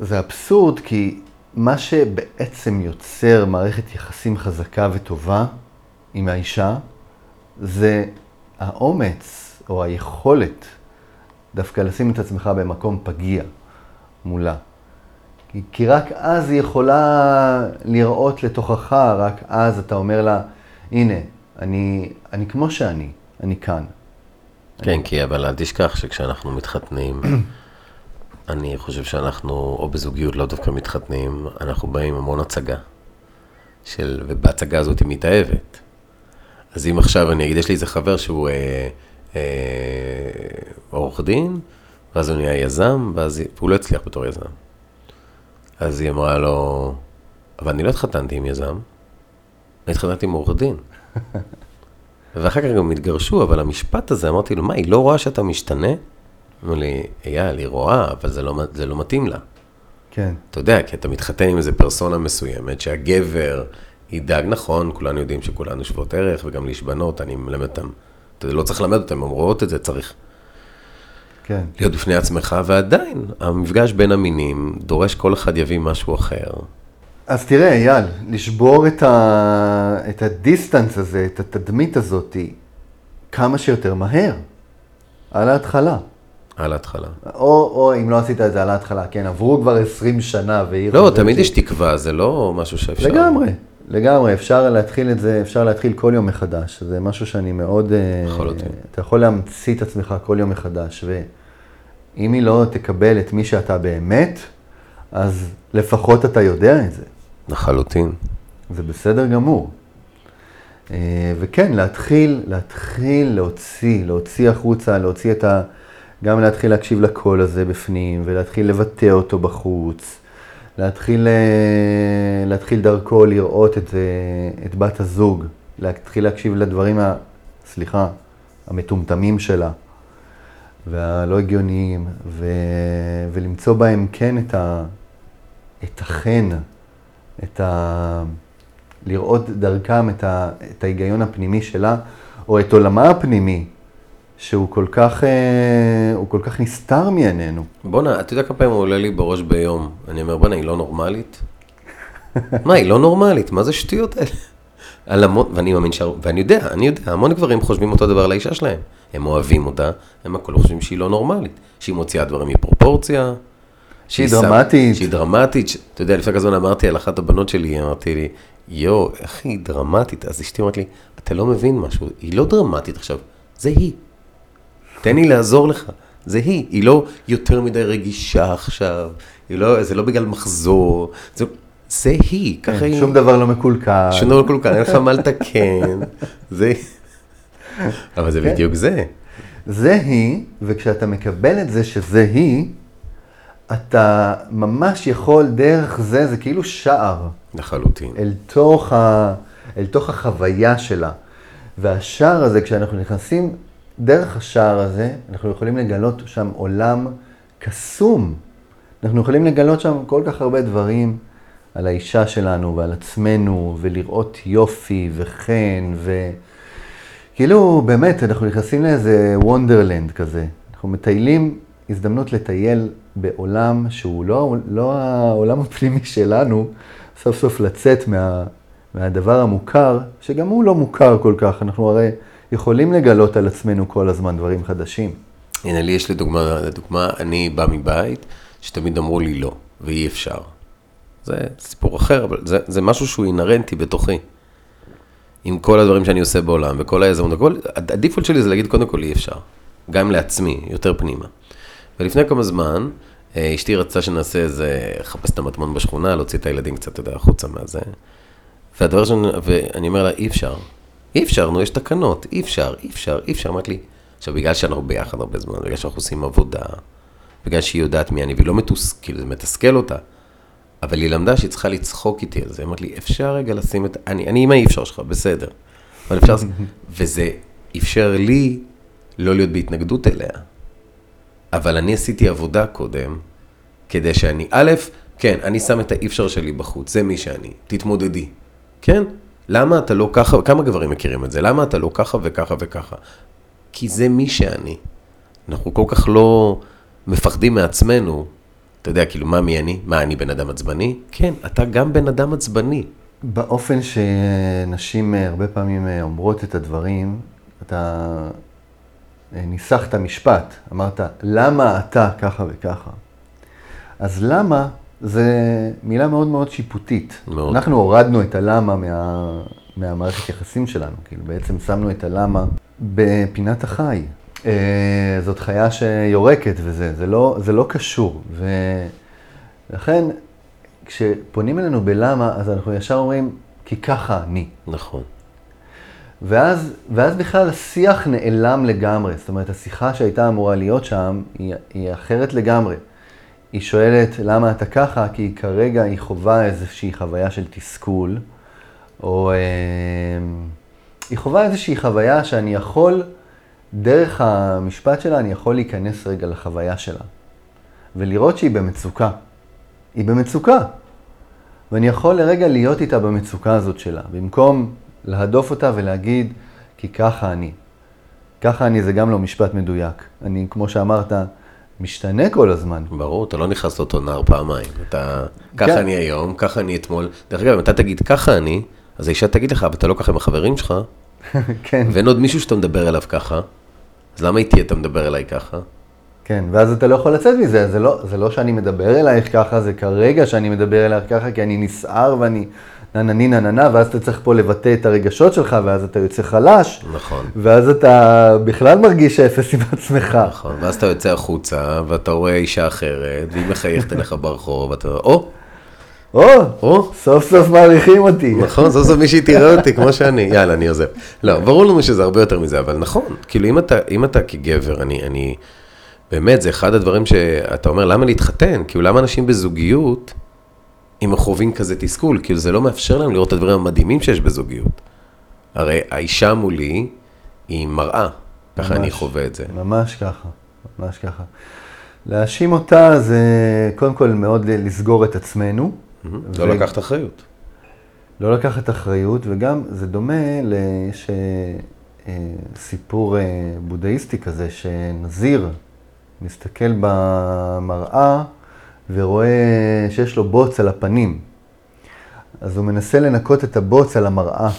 זה אבסורד, כי מה שבעצם יוצר מערכת יחסים חזקה וטובה עם האישה, זה האומץ או היכולת דווקא לשים את עצמך במקום פגיע מולה. כי, רק אז היא יכולה לראות לתוכך, רק אז אתה אומר לה, הנה, אני, אני כמו שאני, אני כאן. כן, כי אבל אל תשכח שכשאנחנו מתחתנים, [CLEARS THROAT] אני חושב שאנחנו, או בזוגיות, לא דווקא מתחתנים, אנחנו באים עם המון הצגה. של, ובהצגה הזאת היא מתאהבת. אז אם עכשיו אני אגיד, יש לי איזה חבר שהוא אה, אה, עורך דין, ואז הוא נהיה יזם, ואז, והוא לא הצליח בתור יזם. אז היא אמרה לו, אבל אני לא התחתנתי עם יזם, אני התחתנתי עם עורך דין. [LAUGHS] ואחר כך גם התגרשו, אבל המשפט הזה, אמרתי לו, מה, היא לא רואה שאתה משתנה? אמר לי, אייל, היא רואה, אבל זה לא, זה לא מתאים לה. כן, אתה יודע, כי אתה מתחתן עם איזה פרסונה מסוימת, שהגבר ידאג, נכון, כולנו יודעים שכולנו שוות ערך, וגם לאיש בנות, אני מלמד אותם, אתה לא צריך ללמד אותם, הן רואות את זה, צריך כן. להיות בפני עצמך, ועדיין, המפגש בין המינים דורש כל אחד יביא משהו אחר. אז תראה, אייל, לשבור את, ה... את הדיסטנס הזה, את התדמית הזאת, כמה שיותר מהר, על ההתחלה. על ההתחלה. או, או אם לא עשית את זה על ההתחלה, כן, עברו כבר 20 שנה והיא... לא, תמיד יש תקווה, זה לא משהו שאפשר. לגמרי, לגמרי, אפשר להתחיל את זה, אפשר להתחיל כל יום מחדש. זה משהו שאני מאוד... אה, לחלוטין. אתה יכול להמציא את עצמך כל יום מחדש, ואם היא לא תקבל את מי שאתה באמת, אז לפחות אתה יודע את זה. לחלוטין. זה בסדר גמור. אה, וכן, להתחיל, להתחיל להוציא, להוציא החוצה, להוציא את ה... גם להתחיל להקשיב לקול הזה בפנים, ולהתחיל לבטא אותו בחוץ. להתחיל, אה, להתחיל דרכו לראות את, זה, את בת הזוג. להתחיל להקשיב לדברים, ה... סליחה, המטומטמים שלה. והלא הגיוניים, ו... ולמצוא בהם כן את, ה... את החן, את ה... לראות דרכם את, ה... את ההיגיון הפנימי שלה, או את עולמה הפנימי, שהוא כל כך, אה, הוא כל כך נסתר מעינינו. בואנה, אתה יודע כמה פעמים הוא עולה לי בראש ביום? אני אומר, בואנה, היא לא נורמלית? [LAUGHS] מה, היא לא נורמלית? מה זה שטויות האלה? על המון, ואני מאמין ש... ואני יודע, אני יודע, המון גברים חושבים אותו דבר על האישה שלהם. הם אוהבים אותה, הם הכל חושבים שהיא לא נורמלית. שהיא מוציאה דברים מפרופורציה. שהיא דרמטית. שהיא דרמטית. ש... אתה יודע, לפני כזה זמן אמרתי על אחת הבנות שלי, אמרתי לי, יואו, איך היא דרמטית? אז אשתי אמרת לי, אתה לא מבין משהו, היא לא דרמטית עכשיו, זה היא. תן לי לעזור לך, זה היא. היא לא יותר מדי רגישה עכשיו, לא, זה לא בגלל מחזור, זה, זה היא, ככה כן, היא. שום דבר לא מקולקל. שום דבר לא מקולקל, אין לך מה לתקן. זה... אבל זה כן. בדיוק זה. זה היא, וכשאתה מקבל את זה שזה היא, אתה ממש יכול דרך זה, זה כאילו שער לחלוטין. אל תוך, ה, אל תוך החוויה שלה. והשער הזה, כשאנחנו נכנסים דרך השער הזה, אנחנו יכולים לגלות שם עולם קסום. אנחנו יכולים לגלות שם כל כך הרבה דברים על האישה שלנו ועל עצמנו, ולראות יופי וחן, וכאילו, באמת, אנחנו נכנסים לאיזה וונדרלנד כזה. אנחנו מטיילים, הזדמנות לטייל בעולם שהוא לא, לא העולם הפנימי שלנו, סוף סוף לצאת מה, מהדבר המוכר, שגם הוא לא מוכר כל כך. אנחנו הרי יכולים לגלות על עצמנו כל הזמן דברים חדשים. הנה, לי יש לי דוגמה, לדוגמה, אני בא מבית שתמיד אמרו לי לא, ואי אפשר. זה סיפור אחר, אבל זה, זה משהו שהוא אינהרנטי בתוכי. עם כל הדברים שאני עושה בעולם, וכל היזמות, הכל, הדיפולט שלי זה להגיד קודם כל אי אפשר. גם לעצמי, יותר פנימה. ולפני כמה זמן, אה, אשתי רצתה שנעשה איזה, לחפש את המטמון בשכונה, להוציא את הילדים קצת, אתה יודע, החוצה מהזה. והדבר שאני, ואני אומר לה, אי אפשר. אי אפשר, נו, יש תקנות, אי אפשר, אי אפשר, אי אפשר. אמרת לי, עכשיו, בגלל שאנחנו ביחד הרבה זמן, בגלל שאנחנו עושים עבודה, בגלל שהיא יודעת מי אני, והיא לא מתוס... כאילו, זה מתסכל אותה. אבל היא למדה שהיא צריכה לצחוק איתי על זה. היא אמרת לי, אפשר רגע לשים את... אני, אני עם האי אפשר שלך, בסדר. אבל אפשר... [LAUGHS] וזה אפשר לי לא להיות בהתנגדות אליה. אבל אני עשיתי עבודה קודם, כדי שאני, א', כן, אני שם את האי אפשר שלי בחוץ, זה מי שאני, תתמודדי. כן? למה אתה לא ככה, כמה גברים מכירים את זה? למה אתה לא ככה וככה וככה? כי זה מי שאני. אנחנו כל כך לא מפחדים מעצמנו. אתה יודע, כאילו, מה מי אני? מה, אני בן אדם עצבני? כן, אתה גם בן אדם עצבני. באופן שנשים אה, הרבה פעמים אה, אומרות את הדברים, אתה אה, ניסחת משפט, אמרת, למה אתה ככה וככה? אז למה זה מילה מאוד מאוד שיפוטית. מאוד. אנחנו הורדנו את הלמה מה, מהמערכת יחסים שלנו, כאילו בעצם שמנו את הלמה בפינת החי. אה, זאת חיה שיורקת וזה, זה לא, זה לא קשור. ולכן, כשפונים אלינו בלמה, אז אנחנו ישר אומרים, כי ככה אני. נכון. ואז, ואז בכלל השיח נעלם לגמרי. זאת אומרת, השיחה שהייתה אמורה להיות שם, היא, היא אחרת לגמרי. היא שואלת, למה אתה ככה? כי כרגע, היא חווה איזושהי חוויה של תסכול, או אה, היא חווה איזושהי חוויה שאני יכול, דרך המשפט שלה, אני יכול להיכנס רגע לחוויה שלה, ולראות שהיא במצוקה. היא במצוקה. ואני יכול לרגע להיות איתה במצוקה הזאת שלה, במקום להדוף אותה ולהגיד, כי ככה אני. ככה אני זה גם לא משפט מדויק. אני, כמו שאמרת, משתנה כל הזמן. ברור, אתה לא נכנס לאותו נער פעמיים. אתה, ככה כן. אני היום, ככה אני אתמול. דרך אגב, אם אתה תגיד ככה אני, אז האישה תגיד לך, אבל אתה לא ככה עם החברים שלך, [LAUGHS] כן, ואין עוד מישהו שאתה מדבר אליו ככה, אז למה איתי אתה מדבר אליי ככה? כן, ואז אתה לא יכול לצאת מזה, זה לא, זה לא שאני מדבר אלייך ככה, זה כרגע שאני מדבר אלייך ככה, כי אני נסער ואני ננני נננה, ואז אתה צריך פה לבטא את הרגשות שלך, ואז אתה יוצא חלש, נכון. ואז אתה בכלל מרגיש אפס עם עצמך. נכון, ואז אתה יוצא החוצה, ואתה רואה אישה אחרת, והיא מחייכת אליך ברחוב, ואתה, או, או, או, סוף סוף מעריכים אותי. נכון, סוף סוף מישהי תראה אותי כמו שאני, יאללה, אני עוזב. לא, ברור לנו שזה הרבה יותר מזה, אבל נכון, כאילו אם אתה, אם אתה כגבר, אני, אני, באמת, זה אחד הדברים שאתה אומר, למה להתחתן? כאילו, למה אנשים בזוגיות, אם הם חווים כזה תסכול? כאילו, זה לא מאפשר להם לראות את הדברים המדהימים שיש בזוגיות. הרי האישה מולי היא מראה, ככה אני. חווה את זה. ממש ככה. ממש ככה. להאשים אותה זה קודם כל מאוד לסגור את עצמנו. לא לקחת אחריות. לא לקחת אחריות, וגם זה דומה, יש אה, סיפור אה, בודהיסטי כזה, שנזיר מסתכל במראה ורואה שיש לו בוץ על הפנים. אז הוא מנסה לנקות את הבוץ על המראה.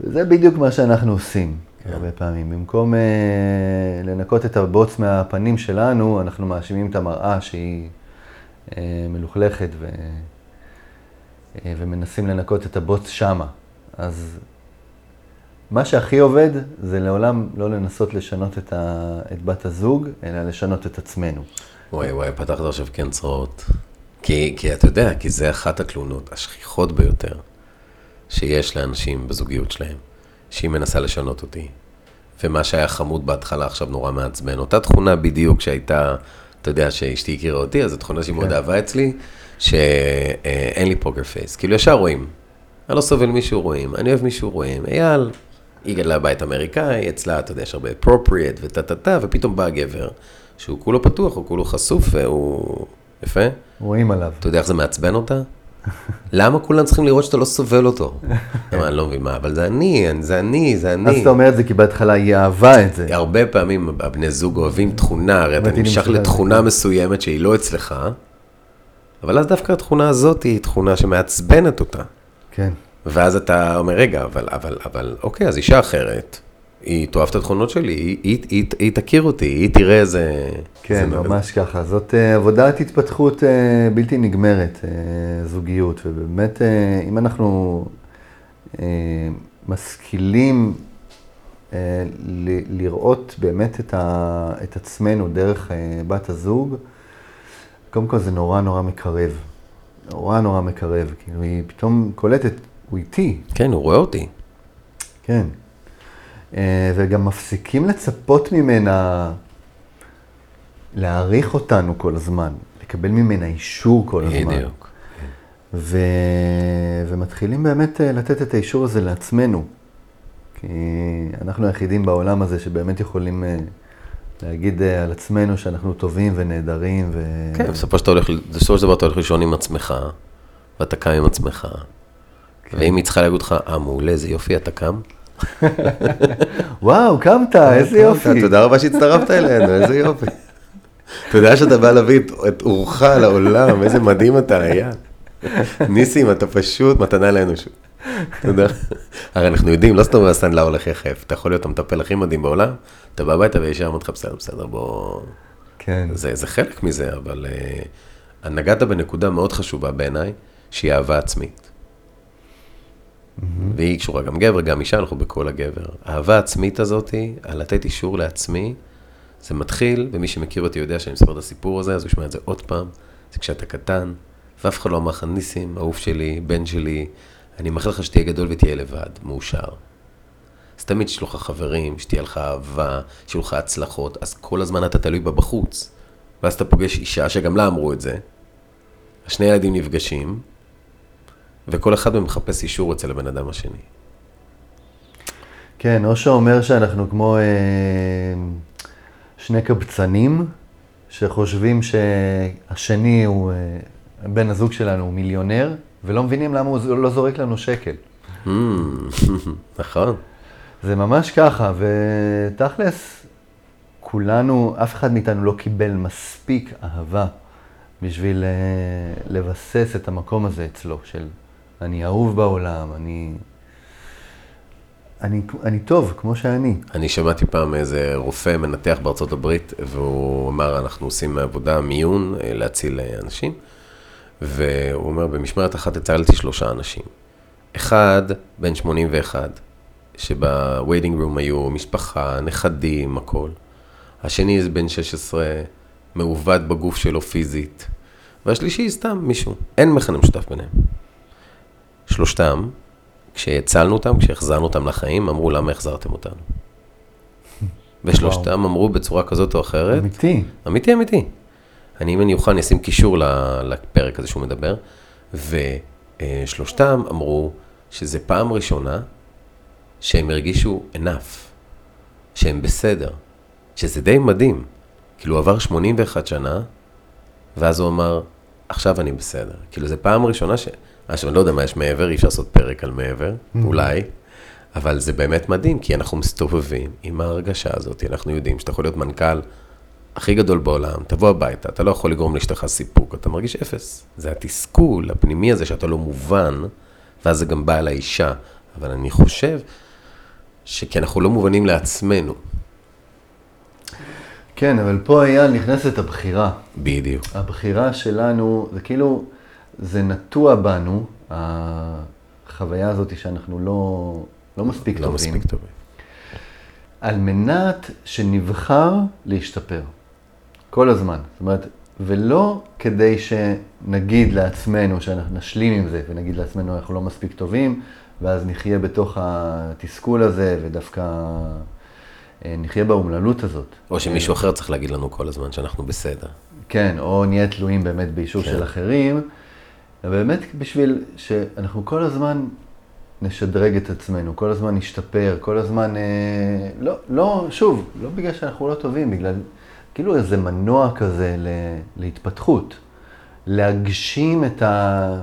וזה בדיוק מה שאנחנו עושים כן. הרבה פעמים. במקום אה, לנקות את הבוץ מהפנים שלנו, אנחנו מאשימים את המראה שהיא אה, מלוכלכת ו, אה, ומנסים לנקות את הבוץ שמה. אז מה שהכי עובד זה לעולם לא לנסות לשנות את, ה, את בת הזוג, אלא לשנות את עצמנו. וואי וואי, פתחת עכשיו כן צרעות. כי, כי אתה יודע, כי זה אחת התלונות השכיחות ביותר שיש לאנשים בזוגיות שלהם, שהיא מנסה לשנות אותי. ומה שהיה חמוד בהתחלה עכשיו נורא מעצבן. אותה תכונה בדיוק שהייתה, אתה יודע, שאשתי הכירה אותי, אז זו תכונה שהיא מאוד כן. אהבה אצלי, שאין לי פוקר פייס. כאילו ישר רואים. אני לא סובל מישהו רואים, אני אוהב מישהו רואים. אייל, היא גדלה בית אמריקאי, אצלה, אתה יודע, יש הרבה appropriate וטה טה טה, ופתאום בא גבר, שהוא כולו פתוח, הוא כולו חשוף, והוא... יפה? רואים עליו. אתה יודע איך זה מעצבן אותה? למה כולם צריכים לראות שאתה לא סובל אותו? [LAUGHS] אני לא מבין מה, אבל זה אני, זה אני, זה אני. אז אתה אומר את זה כי בהתחלה היא אהבה את זה. הרבה פעמים הבני זוג אוהבים תכונה, הרי אתה נמשך לתכונה מסוימת שהיא לא אצלך, אבל אז דווקא התכונה הזאת היא תכונה שמעצבנת אותה. כן. ואז אתה אומר, רגע, אבל, אבל, אבל, אוקיי, אז אישה אחרת, היא תאהב את התכונות שלי, היא, היא, היא, היא תכיר אותי, היא תראה איזה... כן, איזה ממש איזה... ככה. זאת uh, עבודת התפתחות uh, בלתי נגמרת, uh, זוגיות, ובאמת, אם אנחנו משכילים ל- לראות באמת את, ה- את עצמנו דרך בת הזוג, קודם כל זה נורא נורא מקרב. נורא נורא מקרב, כאילו היא פתאום קולטת, הוא איתי. כן, הוא רואה אותי. כן. אה, וגם מפסיקים לצפות ממנה להעריך אותנו כל הזמן, לקבל ממנה אישור כל הזמן. בדיוק. ו... ומתחילים באמת אה, לתת את האישור הזה לעצמנו. כי אנחנו היחידים בעולם הזה שבאמת יכולים אה, להגיד על עצמנו שאנחנו טובים ונהדרים. ו... כן, בסופו של דבר אתה הולך לישון עם עצמך, ואתה קם עם עצמך. כן. ואם היא צריכה להגיד לך, אה, מעולה, איזה יופי, אתה קם. וואו, קמת, איזה יופי. תודה רבה שהצטרפת אלינו, איזה יופי. [LAUGHS] יודע שאתה בא להביא את אורך לעולם, איזה מדהים אתה היה. ניסים, אתה פשוט מתנה לאנושות. תודה. הרי אנחנו יודעים, לא סתם הסנדלר הולך יחף, אתה יכול להיות המטפל הכי מדהים בעולם, אתה בא הביתה וישר אומר לך, בסדר, בסדר, בוא... כן. זה, זה חלק מזה, אבל uh, נגעת בנקודה מאוד חשובה בעיניי, שהיא אהבה עצמית. Mm-hmm. והיא קשורה גם גבר, גם אישה, אנחנו בכל הגבר. האהבה העצמית הזאת, על לתת אישור לעצמי, זה מתחיל, ומי שמכיר אותי יודע שאני מספר את הסיפור הזה, אז הוא ישמע את זה עוד פעם. זה כשאתה קטן, ואף אחד לא אמר לך, ניסים, אהוב שלי, בן שלי, אני מאחל לך שתהיה גדול ותהיה לבד, מאושר. אז תמיד שיש לך חברים, שתהיה לך אהבה, שיהיו לך הצלחות, אז כל הזמן אתה תלוי בה בחוץ. ואז אתה פוגש אישה שגם לה אמרו את זה. השני ילדים נפגשים, וכל אחד מהם מחפש אישור אצל הבן אדם השני. כן, אושו אומר שאנחנו כמו אה, שני קבצנים שחושבים שהשני הוא, אה, בן הזוג שלנו הוא מיליונר, ולא מבינים למה הוא לא זורק לנו שקל. Hmm, [LAUGHS] נכון. זה ממש ככה, ותכלס, כולנו, אף אחד מאיתנו לא קיבל מספיק אהבה בשביל אה, לבסס את המקום הזה אצלו, של אני אהוב בעולם, אני... אני, אני טוב, כמו שאני. אני שמעתי פעם איזה רופא מנתח בארצות הברית, והוא אמר, אנחנו עושים עבודה, מיון, אה, להציל אה, אנשים, והוא אומר, במשמרת אחת הצלתי שלושה אנשים. אחד, בן 81, שב waiting room היו משפחה, נכדים, הכל. השני זה בן 16, מעוות בגוף שלו פיזית. והשלישי, סתם מישהו. אין מכנה משותף ביניהם. שלושתם, כשהצלנו אותם, כשהחזרנו אותם לחיים, אמרו, למה החזרתם אותנו? [LAUGHS] ושלושתם אמרו בצורה כזאת או אחרת. אמיתי. אמיתי, אמיתי. אני, אם אני אוכל, אני אשים קישור לפרק הזה שהוא מדבר, ושלושתם אמרו שזה פעם ראשונה שהם הרגישו enough, שהם בסדר, שזה די מדהים. כאילו, עבר 81 שנה, ואז הוא אמר, עכשיו אני בסדר. כאילו, זו פעם ראשונה ש... עכשיו, אני לא יודע מה יש מעבר, אי אפשר לעשות פרק על מעבר, אולי, אבל זה באמת מדהים, כי אנחנו מסתובבים עם ההרגשה הזאת, אנחנו יודעים שאתה יכול להיות מנכ"ל הכי גדול בעולם, תבוא הביתה, אתה לא יכול לגרום לאשתך סיפוק, אתה מרגיש אפס. זה התסכול הפנימי הזה שאתה לא מובן, ואז זה גם בא אל האישה. אבל אני חושב שכי אנחנו לא מובנים לעצמנו. כן, אבל פה אייל נכנסת הבחירה. בדיוק. הבחירה שלנו, זה כאילו, זה נטוע בנו, החוויה הזאת שאנחנו לא, לא מספיק לא טובים, מספיק טובים. על מנת שנבחר להשתפר. כל הזמן. זאת אומרת, ולא כדי שנגיד לעצמנו, שאנחנו נשלים עם זה, ונגיד לעצמנו אנחנו לא מספיק טובים, ואז נחיה בתוך התסכול הזה, ודווקא אה, נחיה באומללות הזאת. או שמישהו אחר צריך להגיד לנו כל הזמן שאנחנו בסדר. כן, או נהיה תלויים באמת באישור כן. של אחרים, ובאמת בשביל שאנחנו כל הזמן נשדרג את עצמנו, כל הזמן נשתפר, כל הזמן, אה, לא, לא, שוב, לא בגלל שאנחנו לא טובים, בגלל כאילו איזה מנוע כזה ל, להתפתחות, להגשים את, ה,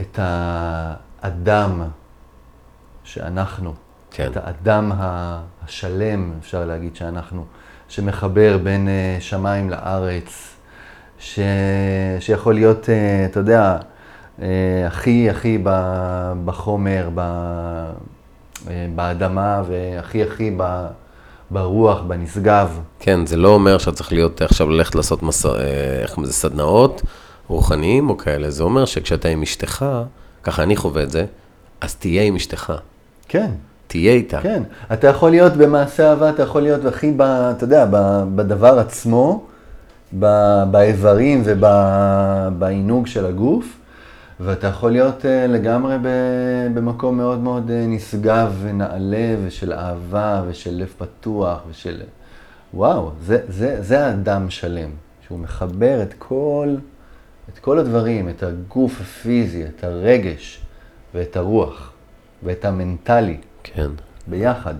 את האדם שאנחנו, כן. את האדם השלם, אפשר להגיד שאנחנו, שמחבר בין אה, שמיים לארץ, ש... שיכול להיות, אה, אתה יודע, אה, הכי הכי בחומר, ב... אה, באדמה, והכי הכי ב... ברוח, בנשגב. כן, זה לא אומר שאתה צריך להיות עכשיו ללכת לעשות מסע, אה, איך קוראים לזה, סדנאות רוחניים או כאלה, זה אומר שכשאתה עם אשתך, ככה אני חווה את זה, אז תהיה עם אשתך, כן, תהיה איתה. כן. אתה יכול להיות במעשה אהבה, אתה יכול להיות הכי, ב, אתה יודע, ב, בדבר עצמו, באיברים ובעינוג של הגוף, ואתה יכול להיות אה, לגמרי במקום מאוד מאוד אה, נשגב ונעלה ושל אהבה ושל לב פתוח ושל... וואו, זה, זה, זה האדם שלם, שהוא מחבר את כל, את כל הדברים, את הגוף הפיזי, את הרגש ואת הרוח ואת המנטלי. כן. ביחד.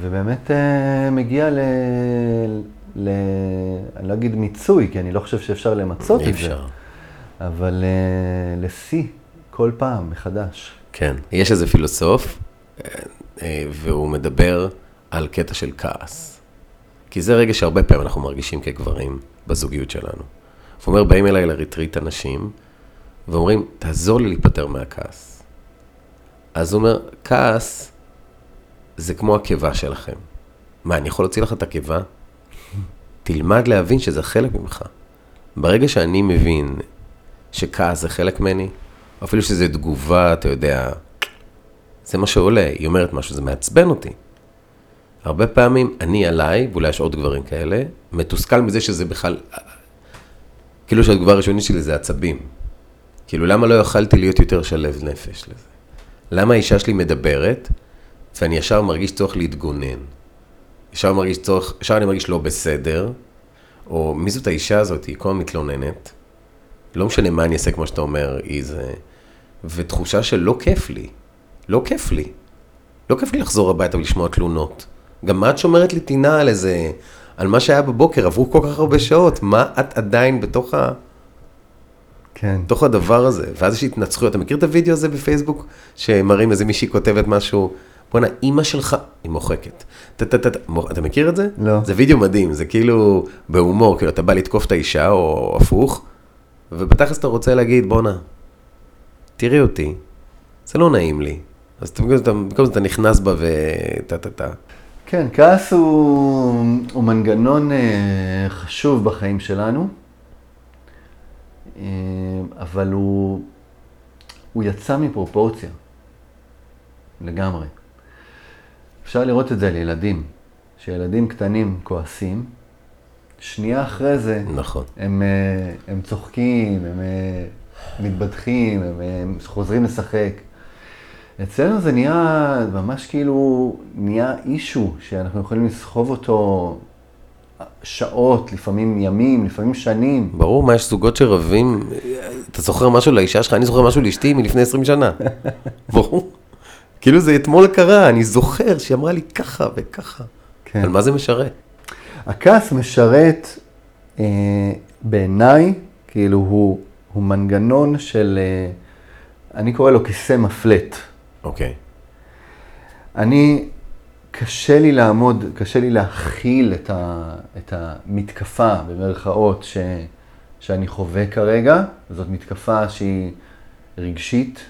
ובאמת אה, מגיע ל... ל... אני לא אגיד מיצוי, כי אני לא חושב שאפשר למצות אי את זה. אפשר. אבל אה, לשיא, כל פעם, מחדש. כן. יש איזה פילוסוף, אה, אה, והוא מדבר על קטע של כעס. כי זה רגע שהרבה פעמים אנחנו מרגישים כגברים בזוגיות שלנו. הוא אומר, באים אליי לריטריט אנשים, ואומרים, תעזור לי להיפטר מהכעס. אז הוא אומר, כעס זה כמו הקיבה שלכם. מה, אני יכול להוציא לך את הקיבה? תלמד להבין שזה חלק ממך. ברגע שאני מבין שכעס זה חלק ממני, אפילו שזה תגובה, אתה יודע, זה מה שעולה, היא אומרת משהו, זה מעצבן אותי. הרבה פעמים אני עליי, ואולי יש עוד גברים כאלה, מתוסכל מזה שזה בכלל, כאילו שהתגובה הראשונית שלי זה עצבים. כאילו, למה לא יכלתי להיות יותר שלב נפש לזה? למה האישה שלי מדברת, ואני ישר מרגיש צורך להתגונן? ישר מרגיש צורך, ישר אני מרגיש לא בסדר, או מי זאת האישה הזאת, היא כל הזמן מתלוננת. לא משנה מה אני אעשה, כמו שאתה אומר, היא זה... ותחושה של לא כיף לי. לא כיף לי. לא כיף לי לחזור הביתה ולשמוע תלונות. גם מה את שומרת לי טינה על איזה... על מה שהיה בבוקר, עברו כל כך הרבה שעות, מה את עדיין בתוך ה... כן. בתוך הדבר הזה, ואז יש התנצחויות. אתה מכיר את הוידאו הזה בפייסבוק, שמראים איזה מישהי כותבת משהו, בואנה, אימא שלך, היא מוחקת. אתה מכיר את זה? לא. זה וידאו מדהים, זה כאילו בהומור, כאילו אתה בא לתקוף את האישה, או הפוך, ובתכלס אתה רוצה להגיד, בואנה, תראי אותי, זה לא נעים לי. אז במקום זה אתה נכנס בה וטה טה טה. כן, כעס הוא, הוא מנגנון אה, חשוב בחיים שלנו, אה, אבל הוא, הוא יצא מפרופורציה, לגמרי. אפשר לראות את זה על ילדים, שילדים קטנים כועסים, שנייה אחרי זה נכון. הם, אה, הם צוחקים, הם אה, מתבדחים, הם, אה, הם חוזרים לשחק. אצלנו זה נהיה ממש כאילו, נהיה אישו שאנחנו יכולים לסחוב אותו שעות, לפעמים ימים, לפעמים שנים. ברור, מה, יש זוגות שרבים, אתה זוכר משהו לאישה שלך, אני זוכר משהו לאשתי מלפני 20 שנה. [LAUGHS] ברור. כאילו זה אתמול קרה, אני זוכר שהיא אמרה לי ככה וככה. כן. על מה זה משרת? הכעס משרת אה, בעיניי, כאילו הוא, הוא מנגנון של, אה, אני קורא לו כיסא מפלט. אוקיי. אני, קשה לי לעמוד, קשה לי להכיל את, ה, את המתקפה, במרכאות, ש, שאני חווה כרגע. זאת מתקפה שהיא רגשית,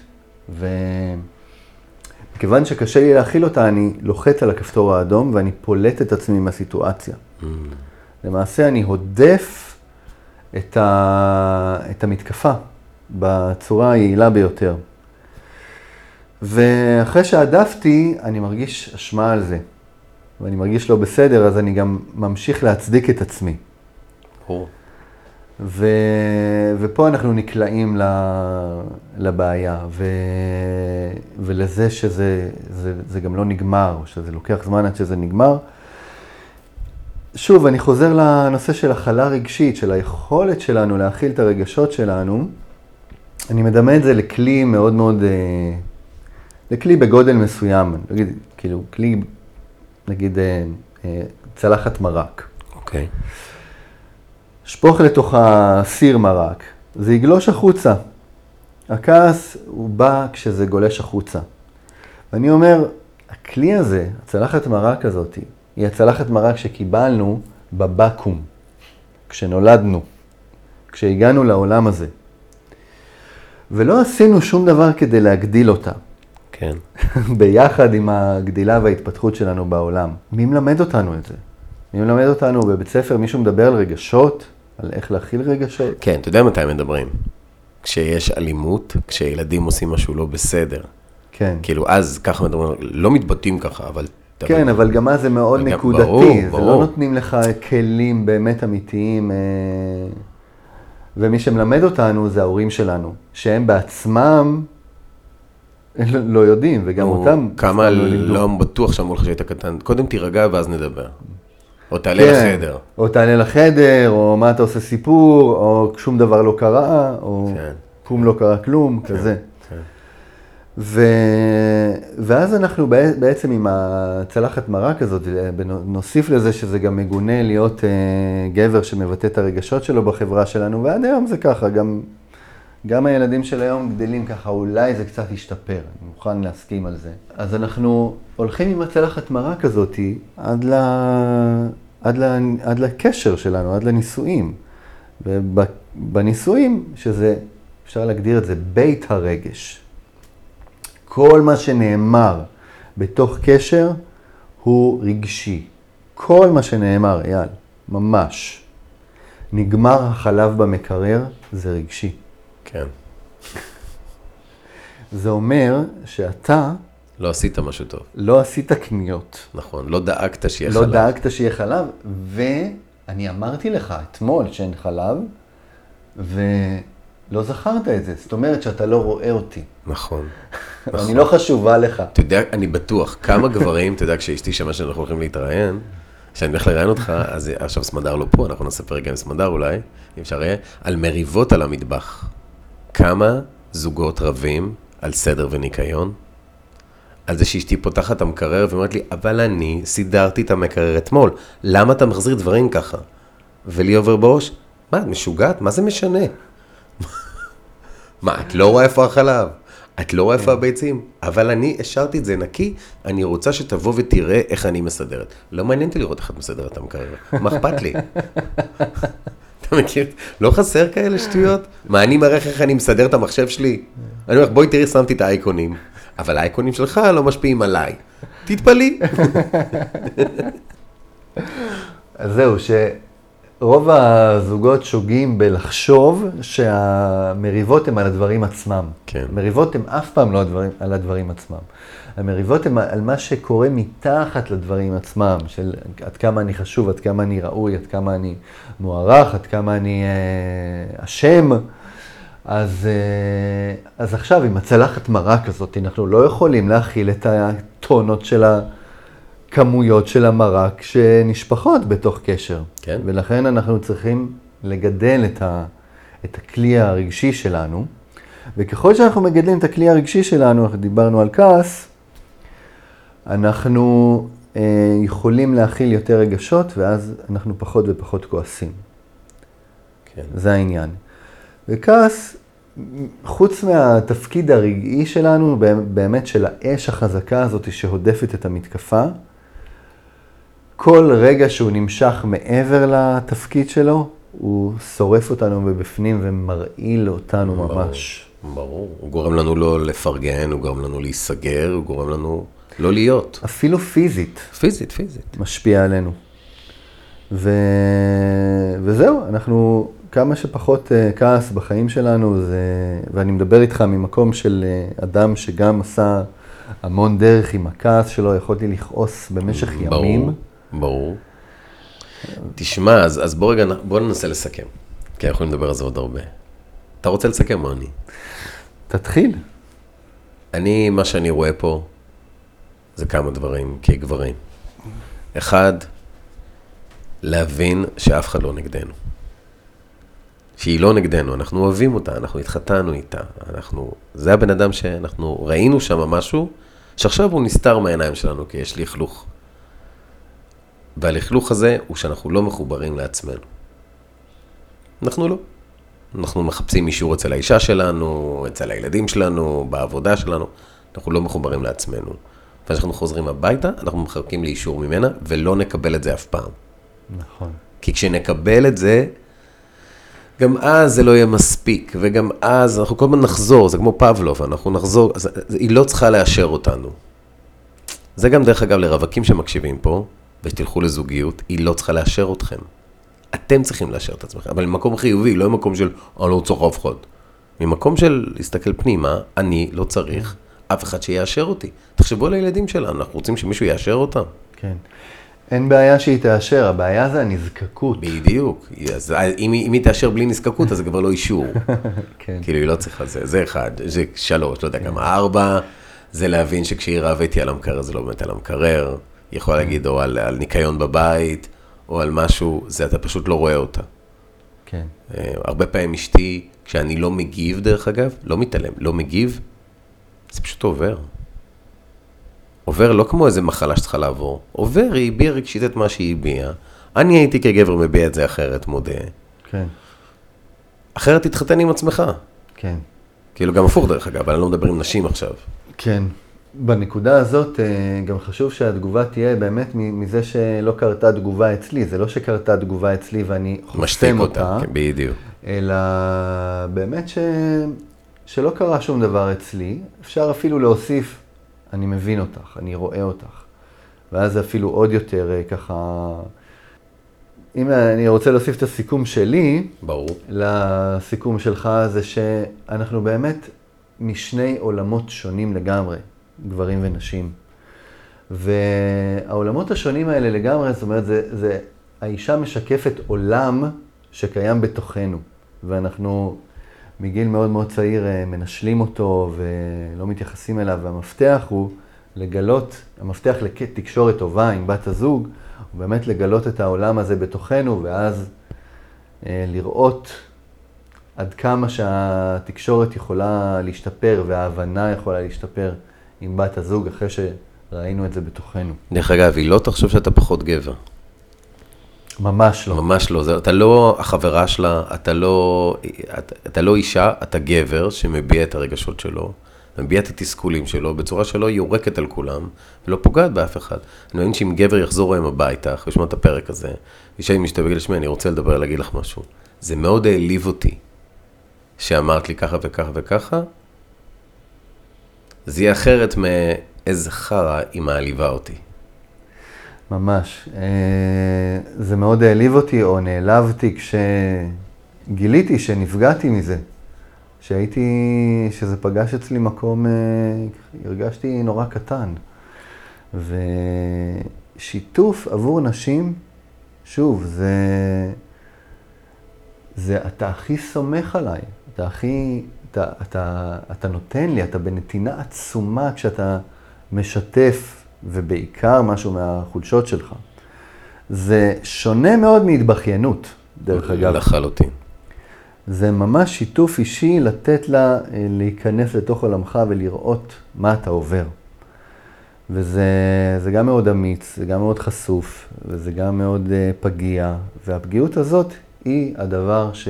וכיוון שקשה לי להכיל אותה, אני לוחץ על הכפתור האדום ואני פולט את עצמי מהסיטואציה. Mm. למעשה אני הודף את, ה, את המתקפה בצורה היעילה ביותר. ואחרי שהדפתי, אני מרגיש אשמה על זה. ואני מרגיש לא בסדר, אז אני גם ממשיך להצדיק את עצמי. ברור. ו... ופה אנחנו נקלעים. לבעיה, ו... ולזה שזה זה, זה גם לא נגמר, או שזה לוקח זמן עד שזה נגמר. שוב, אני חוזר לנושא של הכלה רגשית, של היכולת שלנו להכיל את הרגשות שלנו. אני מדמה את זה לכלי מאוד מאוד, אה, לכלי בגודל מסוים, נגיד, כאילו, כלי, נגיד, אה, אה, צלחת מרק. אוקיי. שפוך לתוך הסיר מרק, זה יגלוש החוצה. הכעס הוא בא כשזה גולש החוצה. ואני אומר, הכלי הזה, הצלחת מרק הזאת, היא הצלחת מרק שקיבלנו בבקו"ם, כשנולדנו, כשהגענו לעולם הזה. ולא עשינו שום דבר כדי להגדיל אותה. כן. [LAUGHS] ביחד עם הגדילה וההתפתחות שלנו בעולם. מי מלמד אותנו את זה? מי מלמד אותנו בבית ספר? מישהו מדבר על רגשות? על איך להכיל רגשות? כן, אתה יודע מתי מדברים. כשיש אלימות, כשילדים עושים משהו לא בסדר. כן. כאילו, אז ככה מדברים, לא מתבטאים ככה, אבל... כן, אבל גם אז זה מאוד נקודתי. ברור, זה ברור. לא נותנים לך כלים באמת אמיתיים. אה, ומי שמלמד אותנו זה ההורים שלנו, שהם בעצמם לא לא יודעים, וגם אותם... כמה לימדו. לא בטוח שאמרו לך שהיית קטן. קודם תירגע ואז נדבר. או תעלה כן, לחדר. או תעלה לחדר, או מה אתה עושה סיפור, או שום דבר לא קרה, או כן. קום לא קרה כלום, כזה. כן. ו... ואז אנחנו בע- בעצם עם הצלחת מרק הזאת, נוסיף לזה שזה גם מגונה להיות אה, גבר שמבטא את הרגשות שלו בחברה שלנו, ועד היום זה ככה, גם, גם הילדים של היום גדלים ככה, אולי זה קצת ישתפר, אני מוכן להסכים על זה. אז אנחנו הולכים עם הצלחת מרק הזאת עד, ל... עד, ל... עד לקשר שלנו, עד לנישואים. ובנישואים, שזה, אפשר להגדיר את זה בית הרגש. כל מה שנאמר בתוך קשר הוא רגשי. כל מה שנאמר, אייל, ממש. נגמר החלב במקרר, זה רגשי. כן. זה אומר שאתה לא עשית משהו טוב. לא עשית קניות, נכון, לא דאגת שיהיה לא חלב. דאגת שיהיה חלב, ואני אמרתי לך אתמול שאין חלב, ולא זכרת את זה. זאת אומרת שאתה לא רואה אותי. נכון. [LAUGHS] אני לא חשובה לך. אתה יודע, אני בטוח, כמה גברים, אתה יודע, כשאשתי שמעה שאנחנו הולכים להתראיין, כשאני הולך לראיין אותך, אז עכשיו סמדר לא פה, אנחנו נעשה פרק עם סמדר אולי, אם אפשר יהיה, על מריבות על המטבח. כמה זוגות רבים על סדר וניקיון? על זה שאשתי פותחת את המקרר ואומרת לי, אבל אני סידרתי את המקרר אתמול, למה אתה מחזיר דברים ככה? ולי עובר בראש, מה, את משוגעת? מה זה משנה? [LAUGHS] מה, את לא רואה איפה החלב? את לא רואה איפה הביצים? אבל אני השארתי את זה נקי, אני רוצה שתבוא ותראה איך אני מסדרת. לא מעניין אותי לראות איך את מסדרת את המקרר, מה אכפת לי? [LAUGHS] אתה מכיר? לא חסר כאלה שטויות? מה, אני מראה איך אני מסדר את המחשב שלי? אני אומר בואי תראי, שמתי את האייקונים. אבל האייקונים שלך לא משפיעים עליי. תתפלאי. [LAUGHS] אז זהו, שרוב הזוגות שוגים בלחשוב שהמריבות הן על הדברים עצמם. כן. המריבות הן אף פעם לא הדברים, על הדברים עצמם. המריבות הן על מה שקורה מתחת לדברים עצמם, של עד כמה אני חשוב, עד כמה אני ראוי, עד כמה אני מוערך, עד כמה אני אה, אשם. אה, אז עכשיו, עם הצלחת מרק הזאת, אנחנו לא יכולים להכיל את הטונות של הכמויות של המרק שנשפכות בתוך קשר. כן. ולכן אנחנו צריכים לגדל את, ה, את הכלי הרגשי שלנו, וככל שאנחנו מגדלים את הכלי הרגשי שלנו, אנחנו דיברנו על כעס, אנחנו אה, יכולים להכיל יותר רגשות, ואז אנחנו פחות ופחות כועסים. כן. זה העניין. וכעס, חוץ מהתפקיד הרגעי שלנו, באמת של האש החזקה הזאת שהודפת את המתקפה, כל רגע שהוא נמשך מעבר לתפקיד שלו, הוא שורף אותנו מבפנים ומרעיל אותנו ברור, ממש. ברור. הוא גורם לנו לא לפרגן, הוא גורם לנו להיסגר, הוא גורם לנו לא להיות. אפילו פיזית פיזית, פיזית. משפיע עלינו. ו... וזהו, אנחנו כמה שפחות uh, כעס בחיים שלנו, זה... ואני מדבר איתך ממקום של uh, אדם שגם עשה המון דרך עם הכעס שלו, יכולתי לכעוס במשך ברור, ימים. ברור. תשמע, אז, אז בוא רגע, בוא ננסה לסכם. כי אנחנו לדבר על זה עוד הרבה. אתה רוצה לסכם או אני? תתחיל. אני, מה שאני רואה פה, זה כמה דברים כגברים. אחד, להבין שאף אחד לא נגדנו. שהיא לא נגדנו, אנחנו אוהבים אותה, אנחנו התחתנו איתה, אנחנו... זה הבן אדם שאנחנו ראינו שם משהו, שעכשיו הוא נסתר מהעיניים שלנו, כי יש לכלוך. והלכלוך הזה הוא שאנחנו לא מחוברים לעצמנו. אנחנו לא. אנחנו מחפשים אישור אצל האישה שלנו, אצל הילדים שלנו, בעבודה שלנו, אנחנו לא מחוברים לעצמנו. וכשאנחנו חוזרים הביתה, אנחנו מחכים לאישור ממנה, ולא נקבל את זה אף פעם. נכון. כי כשנקבל את זה, גם אז זה לא יהיה מספיק, וגם אז אנחנו כל הזמן נחזור, זה כמו פבלוב, אנחנו נחזור, אז, היא לא צריכה לאשר אותנו. זה גם דרך אגב לרווקים שמקשיבים פה, ושתלכו לזוגיות, היא לא צריכה לאשר אתכם. אתם צריכים לאשר את עצמכם, אבל ממקום חיובי, לא ממקום של, אני לא צריך אף אחד. ממקום של להסתכל פנימה, אני לא צריך אף אחד שיאשר אותי. תחשבו על הילדים שלנו, אנחנו רוצים שמישהו יאשר אותם. כן. אין בעיה שהיא תאשר, הבעיה זה הנזקקות. בדיוק. אז אם, היא- אם היא תאשר בלי נזקקות, אז זה כבר לא אישור. [LAUGHS] כן. כאילו, היא לא צריכה זה. זה אחד. זה שלוש, לא יודע כמה. ארבע, זה להבין שכשהיא רבה איתי על המקרר, זה לא באמת על המקרר. היא יכולה להגיד או על, על ניקיון בבית, או על משהו, זה אתה פשוט לא רואה אותה. כן. אה, הרבה פעמים אשתי, כשאני לא מגיב, דרך אגב, לא מתעלם, לא מגיב, זה פשוט עובר. עובר לא כמו איזה מחלה שצריכה לעבור. עובר, היא הביעה רגשית את מה שהיא הביעה. אני הייתי כגבר מביע את זה אחרת, מודה. כן. אחרת תתחתן עם עצמך. כן. כאילו גם הפוך דרך אגב, אני לא מדבר עם נשים עכשיו. כן. בנקודה הזאת אה, גם חשוב שהתגובה תהיה באמת מזה שלא קרתה תגובה אצלי. זה לא שקרתה תגובה אצלי ואני חוסם אותה, אותה, כן, בדיוק. אלא באמת ש... שלא קרה שום דבר אצלי. אפשר אפילו להוסיף, אני מבין אותך, אני רואה אותך. ואז זה אפילו עוד יותר אה, ככה... אם אני רוצה להוסיף את הסיכום שלי, ברור. לסיכום שלך זה שאנחנו באמת משני עולמות שונים לגמרי, גברים ונשים. והעולמות השונים האלה לגמרי, זאת אומרת, זה, זה, האישה משקפת עולם שקיים בתוכנו, ואנחנו מגיל מאוד מאוד צעיר אה, מנשלים אותו ולא מתייחסים אליו, והמפתח הוא לגלות, המפתח לתקשורת טובה עם בת הזוג, הוא באמת לגלות את העולם הזה בתוכנו, ואז אה, לראות עד כמה שהתקשורת יכולה להשתפר וההבנה יכולה להשתפר עם בת הזוג אחרי שראינו את זה בתוכנו. דרך אגב, היא לא תחשוב שאתה פחות גבר. ממש לא. ממש לא. זה, אתה לא החברה שלה, אתה לא, אתה, אתה לא אישה, אתה גבר שמביע את הרגשות שלו, מביע את התסכולים שלו בצורה שלא יורקת על כולם ולא פוגעת באף אחד. אני מאמין שאם גבר יחזור היום הביתה, אחרי לשמוע את הפרק הזה, אישה עם אשתו ויגיד לה, שמע, אני רוצה לדבר, להגיד לך משהו. זה מאוד העליב אותי שאמרת לי ככה וככה וככה. זה יהיה אחרת מאיזה חרא היא מעליבה אותי. ממש. זה מאוד העליב אותי או נעלבתי כשגיליתי שנפגעתי מזה. שהייתי, שזה פגש אצלי מקום, אה, הרגשתי נורא קטן. ושיתוף עבור נשים, שוב, זה, זה אתה הכי סומך עליי, אתה הכי, אתה, אתה, אתה נותן לי, אתה בנתינה עצומה כשאתה משתף, ובעיקר משהו מהחולשות שלך. זה שונה מאוד מהתבכיינות, דרך אגב. לחלוטין. זה ממש שיתוף אישי לתת לה אה, להיכנס לתוך עולמך ולראות מה אתה עובר. וזה גם מאוד אמיץ, זה גם מאוד חשוף, וזה גם מאוד uh, פגיע, והפגיעות הזאת היא הדבר ש...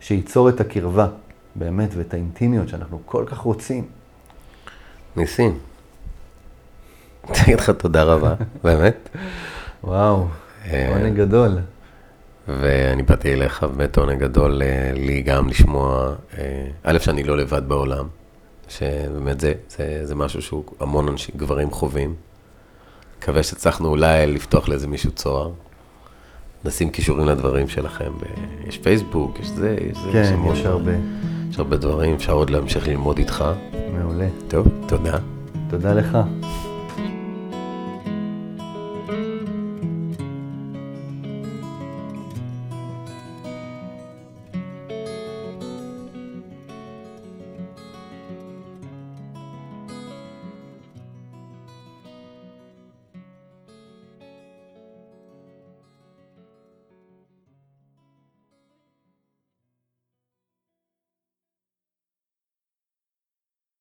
שייצור את הקרבה, באמת, ואת האינטימיות שאנחנו כל כך רוצים. ניסים, אני אגיד לך תודה רבה, [LAUGHS] באמת. וואו, אה, עונג גדול. ואני באתי אליך, באמת עונג גדול אה, לי גם לשמוע, אה, א', שאני לא לבד בעולם, שבאמת זה, זה, זה משהו שהוא המון אנשים, גברים חווים. מקווה שהצלחנו אולי לפתוח לאיזה מישהו צוהר. נשים קישורים לדברים שלכם, יש פייסבוק, יש זה, יש זה, כן, המון- יש הרבה. יש הרבה דברים, אפשר עוד להמשיך ללמוד איתך. מעולה. טוב, תודה. תודה לך.